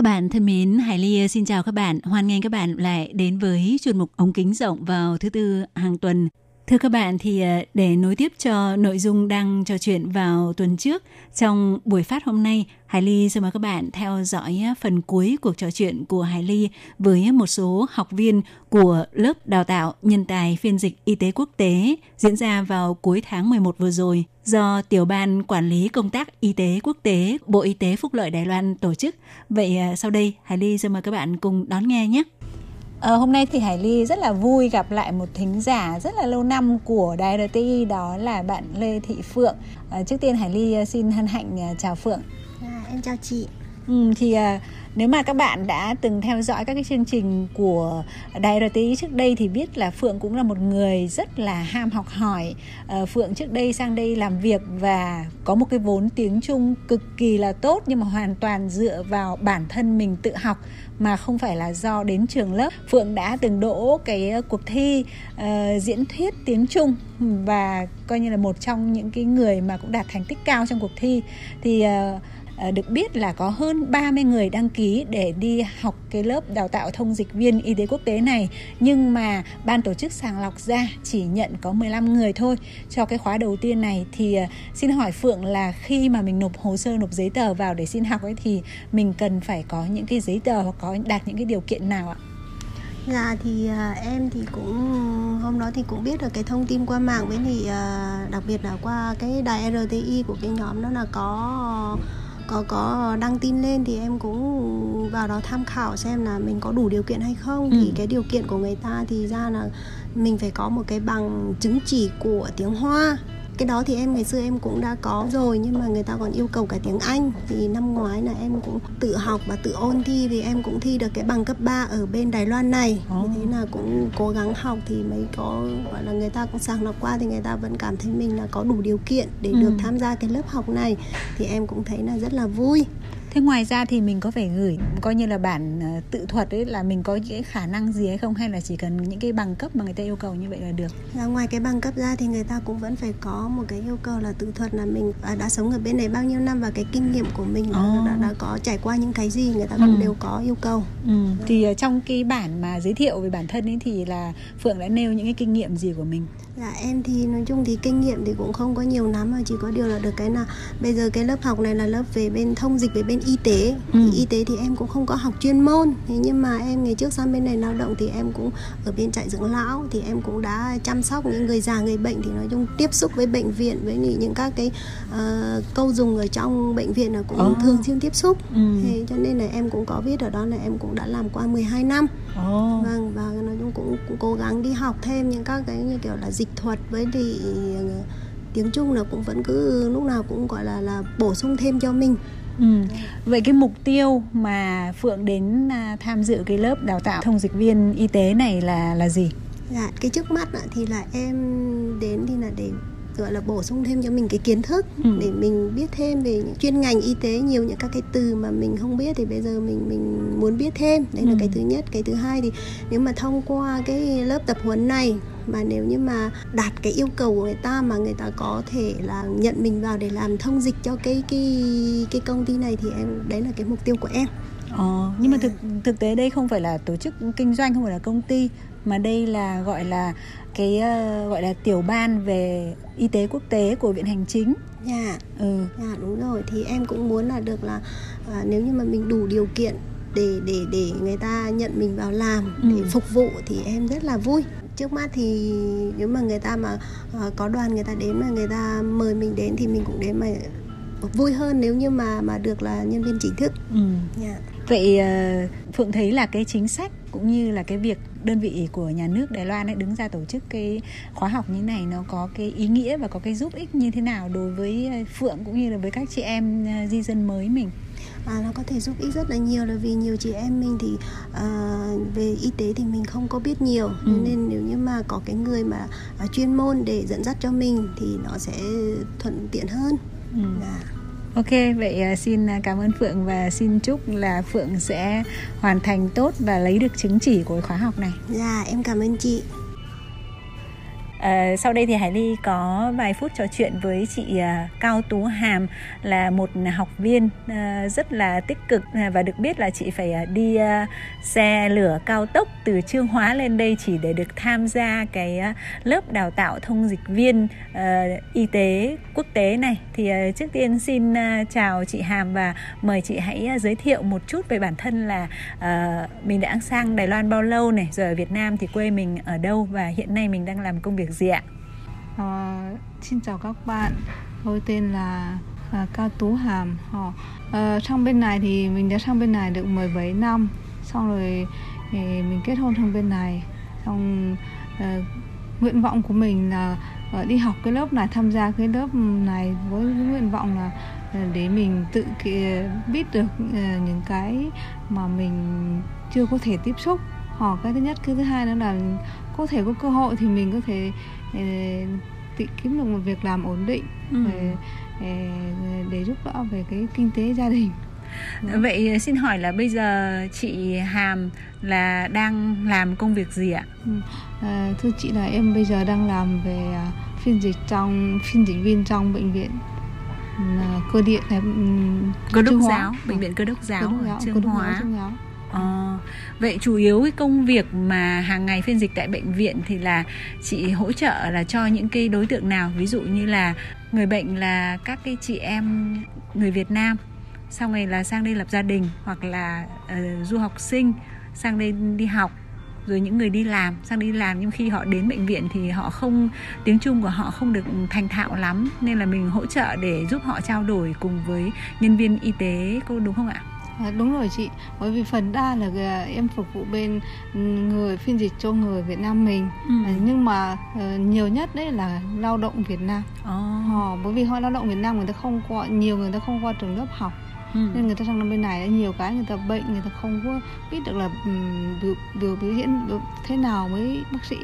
S3: Các bạn thân mến, Hải Ly ờ, xin chào các bạn. Hoan nghênh các bạn lại đến với chuyên mục ống kính rộng vào thứ tư hàng tuần. Thưa các bạn thì ờ, để nối tiếp cho nội dung đang trò chuyện vào tuần trước, trong buổi phát hôm nay, Hải Ly xin mời các bạn theo dõi phần cuối cuộc trò chuyện của Hải Ly với một số học viên của lớp đào tạo nhân tài phiên dịch y tế quốc tế diễn ra vào cuối tháng 11 vừa rồi do Tiểu ban Quản lý Công tác Y tế Quốc tế Bộ Y tế Phúc lợi Đài Loan tổ chức. Vậy ờ, sau đây, Hải Ly xin mời các bạn cùng đón nghe nhé.
S9: À, hôm nay thì Hải Ly rất là vui gặp lại một thính giả rất là lâu năm của Đài RTI đó là bạn Lê Thị Phượng. À, trước tiên Hải Ly ờ, xin hân hạnh chào Phượng.
S10: À, em chào chị.
S9: Ừ, thì à, nếu mà các bạn đã từng theo dõi các cái chương trình của Đài RTI trước đây thì biết là Phượng cũng là một người rất là ham học hỏi. À, Phượng trước đây sang đây làm việc và có một cái vốn tiếng Trung cực kỳ là tốt nhưng mà hoàn toàn dựa vào bản thân mình tự học mà không phải là do đến trường lớp. Phượng đã từng đỗ cái ờ, cuộc thi uh, diễn thuyết tiếng Trung và coi như là một trong những cái người mà cũng đạt thành tích cao trong cuộc thi. Thì uh, Ờ, được biết là có hơn 30 người đăng ký để đi học cái lớp đào tạo thông dịch viên y tế quốc tế này. Nhưng mà ban tổ chức sàng lọc ra chỉ nhận có 15 người thôi. Cho cái khóa đầu tiên này thì ờ, xin hỏi Phượng là khi mà mình nộp hồ sơ nộp giấy tờ vào để xin học ấy thì mình cần phải có những cái giấy tờ hoặc có đạt những cái điều kiện nào ạ?
S10: Dạ thì uh, em thì cũng hôm đó thì cũng biết được cái thông tin qua mạng. Với thì uh, đặc biệt là qua cái đài RTI của cái nhóm đó là có có có đăng tin lên thì em cũng vào đó tham khảo xem là mình có đủ điều kiện hay không ừ. thì cái điều kiện của người ta thì ra là mình phải có một cái bằng chứng chỉ của tiếng Hoa cái đó thì em ngày xưa em cũng đã có rồi nhưng mà người ta còn yêu cầu cả tiếng Anh thì năm ngoái là em cũng tự học và tự ôn thi thì em cũng thi được cái bằng cấp 3 ở bên Đài Loan này oh. thế là cũng cố gắng học thì mới có gọi là người ta cũng sàng lọc qua thì người ta vẫn cảm thấy mình là có đủ điều kiện để ừ. được tham gia cái lớp học này thì em cũng thấy là rất là vui
S9: Thế ngoài ra thì mình có phải gửi coi như là bản ờ, tự thuật ấy là mình có những cái khả năng gì hay không hay là chỉ cần những cái bằng cấp mà người ta yêu cầu như vậy là được?
S10: Là ngoài cái bằng cấp ra thì người ta cũng vẫn phải có một cái yêu cầu là tự thuật là mình à, đã sống ở bên này bao nhiêu năm và cái kinh nghiệm của mình oh. đã, đã có trải qua những cái gì người ta cũng ừ. đều có yêu cầu.
S9: Ừ. Thì ờ, trong cái bản mà giới thiệu về bản thân ấy thì là Phượng đã nêu những cái kinh nghiệm gì của mình?
S10: Dạ em thì nói chung thì kinh nghiệm thì cũng không có nhiều lắm mà chỉ có điều là được cái là bây giờ cái lớp học này là lớp về bên thông dịch về bên y tế ừ. thì y tế thì em cũng không có học chuyên môn thế nhưng mà em ngày trước sang bên này lao động thì em cũng ở bên trại dưỡng lão thì em cũng đã chăm sóc những người già người bệnh thì nói chung tiếp xúc với bệnh viện với những các cái uh, câu dùng ở trong bệnh viện là cũng oh. thường xuyên tiếp xúc ừ. thế cho nên là em cũng có biết ở đó là em cũng đã làm qua 12 năm oh. vâng và nói chung cũng, cũng cố gắng đi học thêm những các cái như kiểu là dịch thuật với thì ờ, tiếng Trung là cũng vẫn cứ lúc nào cũng gọi là là bổ sung thêm cho mình
S9: Ừ. Vậy cái mục tiêu mà Phượng đến à, tham dự cái lớp đào tạo thông dịch viên y tế này là là gì?
S10: Dạ, cái trước mắt thì là em đến thì là để gọi là bổ sung thêm cho mình cái kiến thức ừ. để mình biết thêm về những chuyên ngành y tế nhiều những các cái từ mà mình không biết thì bây giờ mình mình muốn biết thêm đấy là ừ. cái thứ nhất cái thứ hai thì nếu mà thông qua cái lớp tập huấn này mà nếu như mà đạt cái yêu cầu của người ta mà người ta có thể là nhận mình vào để làm thông dịch cho cái cái cái công ty này thì em đấy là cái mục tiêu của em
S9: Ờ, nhưng mà thực thực tế đây không phải là tổ chức kinh doanh không phải là công ty mà đây là gọi là cái uh, gọi là tiểu ban về y tế quốc tế của viện hành chính
S10: dạ ừ dạ đúng rồi thì em cũng muốn là được là à, nếu như mà mình đủ điều kiện để để để người ta nhận mình vào làm ừ. để phục vụ thì em rất là vui trước mắt thì nếu mà người ta mà uh, có đoàn người ta đến mà người ta mời mình đến thì mình cũng đến mà vui hơn nếu như mà mà được là nhân viên chính thức. Ừ.
S9: Yeah. Dạ. Vậy ờ, Phượng thấy là cái chính sách cũng như là cái việc đơn vị của nhà nước Đài Loan ấy đứng ra tổ chức cái khóa học như này nó có cái ý nghĩa và có cái giúp ích như thế nào đối với ờ, Phượng cũng như là với các chị em ờ, di dân mới mình?
S10: à, nó có thể giúp ích rất là nhiều là vì nhiều chị em mình thì à, về y tế thì mình không có biết nhiều
S9: Ừ.
S10: nên nếu như mà có cái người mà à, chuyên môn để dẫn dắt cho mình thì nó sẽ thuận tiện hơn
S9: Ừ.
S10: Dạ.
S9: Ok, vậy à, xin à, cảm ơn Phượng và xin chúc là Phượng sẽ hoàn thành tốt và lấy được chứng chỉ của khóa học này.
S10: dạ em cảm ơn chị
S9: À, sau đây thì Hải Ly có vài phút trò chuyện với chị à, Cao Tú Hàm là một học viên à, rất là tích cực và được biết là chị phải đi xe lửa cao tốc từ Trương Hóa lên đây chỉ để được tham gia cái lớp đào tạo thông dịch viên y tế quốc tế này. Thì ờ, trước tiên xin ờ, chào chị Hàm và mời chị hãy ờ, giới thiệu một chút về bản thân là mình đã sang Đài Loan bao lâu này, rồi ở Việt Nam thì quê mình ở đâu và hiện nay mình đang làm công việc gì ạ?
S11: À, xin chào các bạn, tôi tên là à, Cao Tú Hàm. Họ à, sang bên này thì mình đã sang bên này được 17 năm, xong rồi thì mình kết hôn sang bên này, xong à, nguyện vọng của mình là đi học cái lớp này, tham gia cái lớp này với nguyện vọng là ờ, để mình tự biết được ờ, những cái mà mình chưa có thể tiếp xúc. Họ cái thứ nhất, cái thứ hai nữa là có thể có cơ hội thì mình có thể ờ, tự kiếm được một việc làm ổn định
S9: Ừ.
S11: để, để, để giúp đỡ về cái kinh tế gia đình
S9: Vậy xin hỏi là bây giờ chị Hàm là đang làm công việc gì ạ?
S11: À, thưa chị là em bây giờ đang làm về à, phiên dịch trong phiên dịch viên trong bệnh viện à, cơ điện này ừm,
S9: Cơ đốc
S11: Trương Hóa.
S9: giáo, bệnh viện cơ đốc giáo,
S11: cơ đốc giáo,
S9: Trương
S11: giáo,
S9: Hóa. Ờ, vậy chủ yếu cái công việc mà hàng ngày phiên dịch tại bệnh viện thì là chị hỗ trợ là cho những cái đối tượng nào? Ví dụ như là người bệnh là các cái chị em người Việt Nam xong rồi là sang đây lập gia đình hoặc là ờ, du học sinh sang đây đi học rồi những người đi làm sang đi làm nhưng khi họ đến bệnh viện thì họ không tiếng Trung của họ không được thành thạo lắm nên là mình hỗ trợ để giúp họ trao đổi cùng với nhân viên y tế có đúng không ạ?
S11: À, đúng rồi chị bởi vì phần đa là à, em phục vụ bên người phiên dịch cho người Việt Nam mình
S9: Ừ.
S11: À, nhưng mà ờ, nhiều nhất đấy là lao động Việt Nam
S9: Ồ.
S11: họ bởi vì họ lao động Việt Nam người ta không qua nhiều người ta không qua trường lớp học
S9: Ừ.
S11: nên người ta sang bên này nhiều cái người ta bệnh người ta không có biết được là ừm, biểu, biểu biểu diễn biểu thế nào với bác sĩ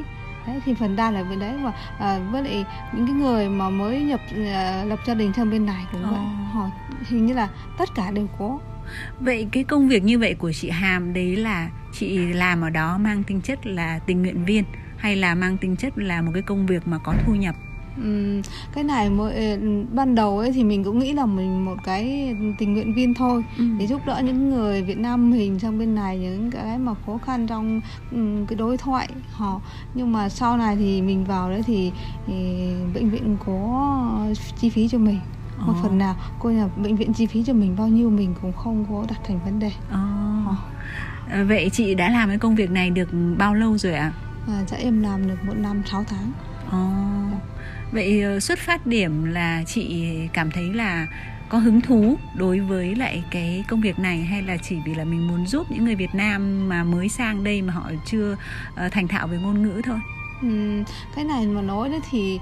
S11: đấy thì phần đa là bên đấy và à, với lại những cái người mà mới nhập à, lập gia đình sang bên này cũng vậy
S9: Ồ.
S11: họ hình như là tất cả đều có
S9: Vậy cái công việc như vậy của chị Hàm đấy là chị làm ở đó mang tính chất là tình nguyện viên hay là mang tính chất là một cái công việc mà có thu nhập?
S11: Cái này ờ, ban đầu ấy thì mình cũng nghĩ là mình một cái tình nguyện viên thôi
S9: Ừ.
S11: để giúp đỡ những người Việt Nam mình sang bên này những cái mà khó khăn trong cái đối thoại họ nhưng mà sau này thì mình vào đấy thì, thì bệnh viện có chi phí cho mình một
S9: Ồ.
S11: phần nào coi là bệnh viện chi phí cho mình bao nhiêu mình cũng không có đặt thành vấn đề.
S9: Ờ, Vậy chị đã làm cái công việc này được bao lâu rồi ạ?
S11: à, dạ em làm được một năm 6 tháng
S9: Ồ. Vậy ờ, xuất phát điểm là chị cảm thấy là có hứng thú đối với lại cái công việc này hay là chỉ vì là mình muốn giúp những người Việt Nam mà mới sang đây mà họ chưa ờ, thành thạo về ngôn ngữ thôi?
S11: Cái này mà nói đấy thì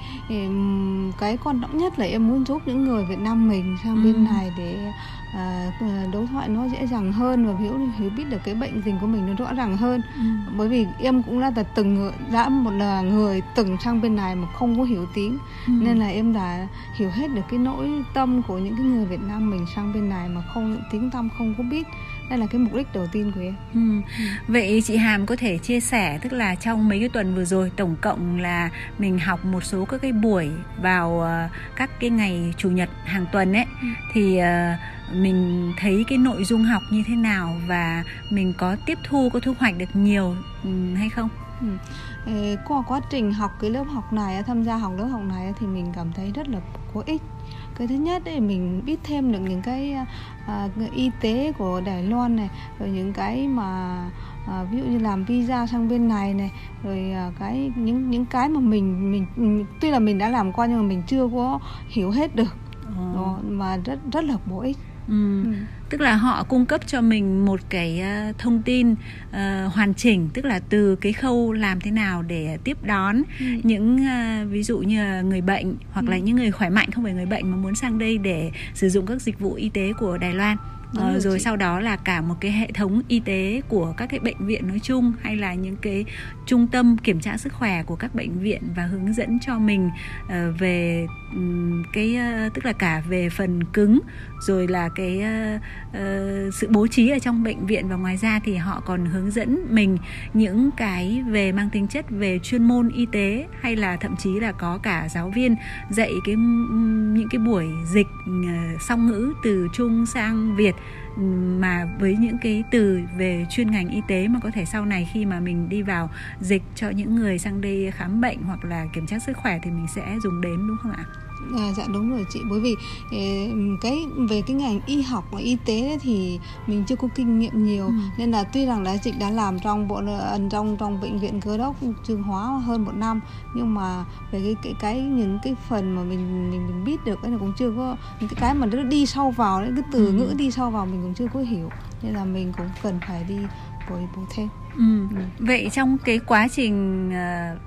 S11: cái quan trọng nhất là em muốn giúp những người Việt Nam mình sang
S9: Ừm.
S11: bên này để à, đối thoại nó dễ dàng hơn và hiểu hiểu biết được cái bệnh tình của mình nó rõ ràng hơn. Bởi vì em cũng đã là từng người- đã một là người từng sang bên này mà không có hiểu tiếng
S9: Ừ.
S11: nên là em đã hiểu hết được cái nỗi tâm của những cái người Việt Nam mình sang bên này mà không tiếng tăm không có biết đây là cái mục đích đầu tiên của em.
S9: Ừ. Vậy chị Hàm có thể chia sẻ tức là trong mấy cái tuần vừa rồi tổng cộng là mình học một số các cái buổi vào ờ, các cái ngày chủ nhật hàng tuần ấy. Thì ờ, mình thấy cái nội dung học như thế nào và mình có tiếp thu có thu hoạch được nhiều ừ, hay không?
S11: Ờ, qua quá trình học cái lớp học này tham gia học lớp học này thì mình cảm thấy rất là có ích. Cái thứ nhất ấy mình biết thêm được những cái à, y tế của Đài Loan này rồi những cái mà à, ví dụ như làm visa sang bên này này rồi à, cái những những cái mà mình mình mình- tuy là mình đã làm qua nhưng mà mình chưa có hiểu hết được. Đó, mà rất rất là bổ ích
S9: Ừ. Tức là họ cung cấp cho mình một cái ờ, thông tin ờ, hoàn chỉnh tức là từ cái khâu làm thế nào để tiếp đón những ờ, ví dụ như người bệnh hoặc là những người khỏe mạnh không phải người bệnh mà muốn sang đây để sử dụng các dịch vụ y tế của Đài Loan. Ờ, rồi, rồi sau đó là cả một cái hệ thống y tế của các cái bệnh viện nói chung hay là những cái trung tâm kiểm tra sức khỏe của các bệnh viện và hướng dẫn cho mình uh, về um, cái uh, tức là cả về phần cứng rồi là cái uh, uh, sự bố trí ở trong bệnh viện và ngoài ra thì họ còn hướng dẫn mình những cái về mang tính chất về chuyên môn y tế hay là thậm chí là có cả giáo viên dạy cái những cái buổi dịch uh, song ngữ từ trung sang việt mà với những cái từ về chuyên ngành y tế mà có thể sau này khi mà mình đi vào dịch cho những người sang đây khám bệnh hoặc là kiểm tra sức khỏe thì mình sẽ dùng đến đúng không ạ?
S11: À, dạ đúng rồi chị bởi vì cái về cái ngành y học và y tế thì mình chưa có kinh nghiệm nhiều ừ. nên là tuy rằng là chị đã làm trong bộ trong trong bệnh viện cơ đốc trường hóa hơn một năm nhưng mà về cái cái cái những cái phần mà mình mình, mình biết được cái này cũng chưa có những cái cái mà nó đi sâu vào cái từ ừ. ngữ đi sâu vào mình cũng chưa có hiểu nên là mình cũng cần phải đi bồi bổ thêm.
S9: Ừ. Ừ. Vậy trong cái quá trình uh,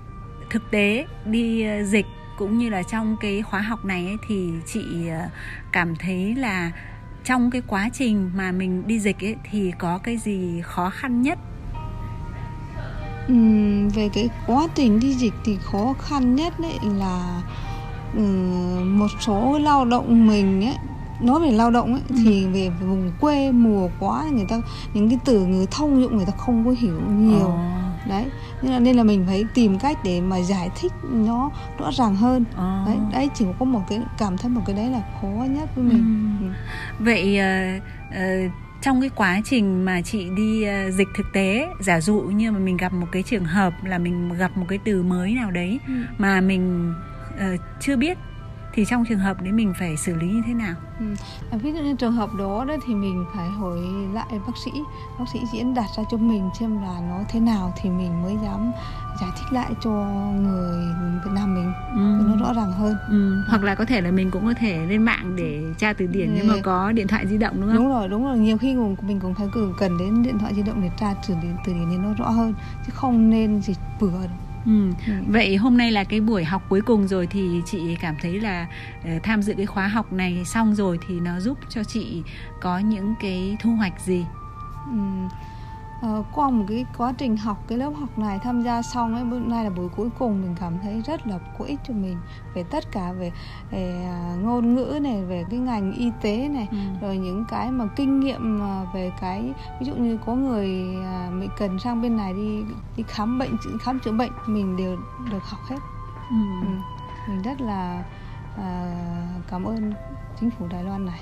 S9: thực tế đi dịch cũng như là trong cái khóa học này ấy, thì chị ờ, cảm thấy là trong cái quá trình mà mình đi dịch ấy thì có cái gì khó khăn nhất?
S11: Uhm, về cái quá trình đi dịch thì khó khăn nhất đấy là um, một số lao động mình ấy nói về lao động ấy, ừ. thì về vùng quê mùa quá người ta những cái từ ngữ thông dụng người ta không có hiểu nhiều. Oh đấy nên là nên là mình phải tìm cách để mà giải thích nó rõ ràng hơn à. đấy đấy chỉ có một cái cảm thấy một cái đấy là khó nhất với mình
S9: ừ. Ừ. vậy uh, uh, trong cái quá trình mà chị đi uh, dịch thực tế giả dụ như mà mình gặp một cái trường hợp là mình gặp một cái từ mới nào đấy ừ. mà mình uh, chưa biết thì trong trường hợp đấy mình phải xử lý như thế nào?
S11: Ừ. À, ví dụ như trường hợp đó đó thì mình phải hỏi lại bác sĩ. Bác sĩ diễn đạt ra cho mình xem là nó thế nào thì mình mới dám giải thích lại cho người Việt Nam mình. Ừ. nó rõ ràng hơn.
S9: Ừ. hoặc là có thể là mình cũng có thể lên mạng để tra từ điển nếu mà có điện thoại di động đúng không?
S11: Đúng rồi đúng rồi. Nhiều khi mình cũng phải cần đến điện thoại di động để tra từ điển từ điển thì nó rõ hơn. Chứ không nên dịch bừa đâu
S9: Ừ. ừ. Vậy hôm nay là cái buổi học cuối cùng rồi thì chị cảm thấy là uh, tham dự cái khóa học này xong rồi thì nó giúp cho chị có những cái thu hoạch gì?
S11: Ừ uh, qua một cái quá trình học cái lớp học này tham gia xong ấy bữa nay là buổi cuối cùng mình cảm thấy rất là có ích cho mình về tất cả về, về uh, ngôn ngữ này về cái ngành y tế này ừ. rồi những cái mà kinh nghiệm uh, về cái ví dụ như có người uh, mình cần sang bên này đi đi khám bệnh khám chữa bệnh mình đều được học hết ừ. Ừ. mình rất là uh, cảm ơn chính phủ Đài Loan này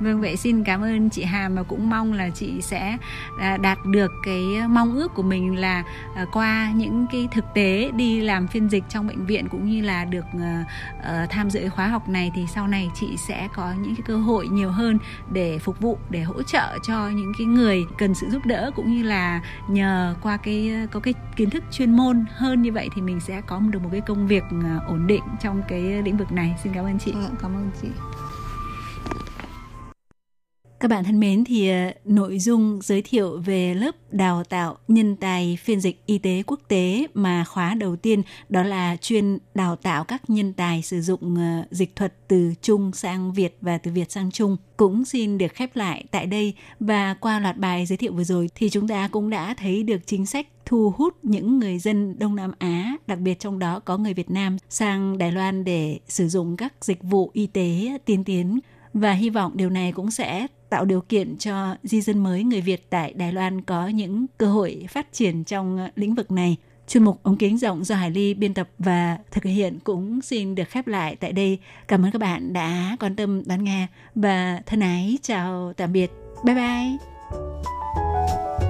S9: Vâng vậy xin cảm ơn chị Hà và cũng mong là chị sẽ à, đạt được cái mong ước của mình là à, qua những cái thực tế đi làm phiên dịch trong bệnh viện cũng như là được à, ờ, tham dự khóa học này thì sau này chị sẽ có những cái cơ hội nhiều hơn để phục vụ, để hỗ trợ cho những cái người cần sự giúp đỡ cũng như là nhờ qua cái, có cái kiến thức chuyên môn hơn như vậy thì mình sẽ có được một cái công việc ổn định trong cái lĩnh vực này. Xin cảm ơn chị.
S11: Dạ, cảm ơn chị.
S3: Các bạn thân mến thì ờ, nội dung giới thiệu về lớp đào tạo nhân tài phiên dịch y tế quốc tế mà khóa đầu tiên đó là chuyên đào tạo các nhân tài sử dụng ờ, dịch thuật từ Trung sang Việt và từ Việt sang Trung. Cũng xin được khép lại tại đây và qua loạt bài giới thiệu vừa rồi thì chúng ta cũng đã thấy được chính sách thu hút những người dân Đông Nam Á, đặc biệt trong đó có người Việt Nam sang Đài Loan để sử dụng các dịch vụ y tế tiên tiến và hy vọng điều này cũng sẽ tạo điều kiện cho di dân mới người Việt tại Đài Loan có những cơ hội phát triển trong ờ, lĩnh vực này. Chuyên mục ống kính rộng do Hải Ly biên tập và thực hiện cũng xin được khép lại tại đây. Cảm ơn các bạn đã quan tâm đón nghe và thân ái chào tạm biệt. Bye bye.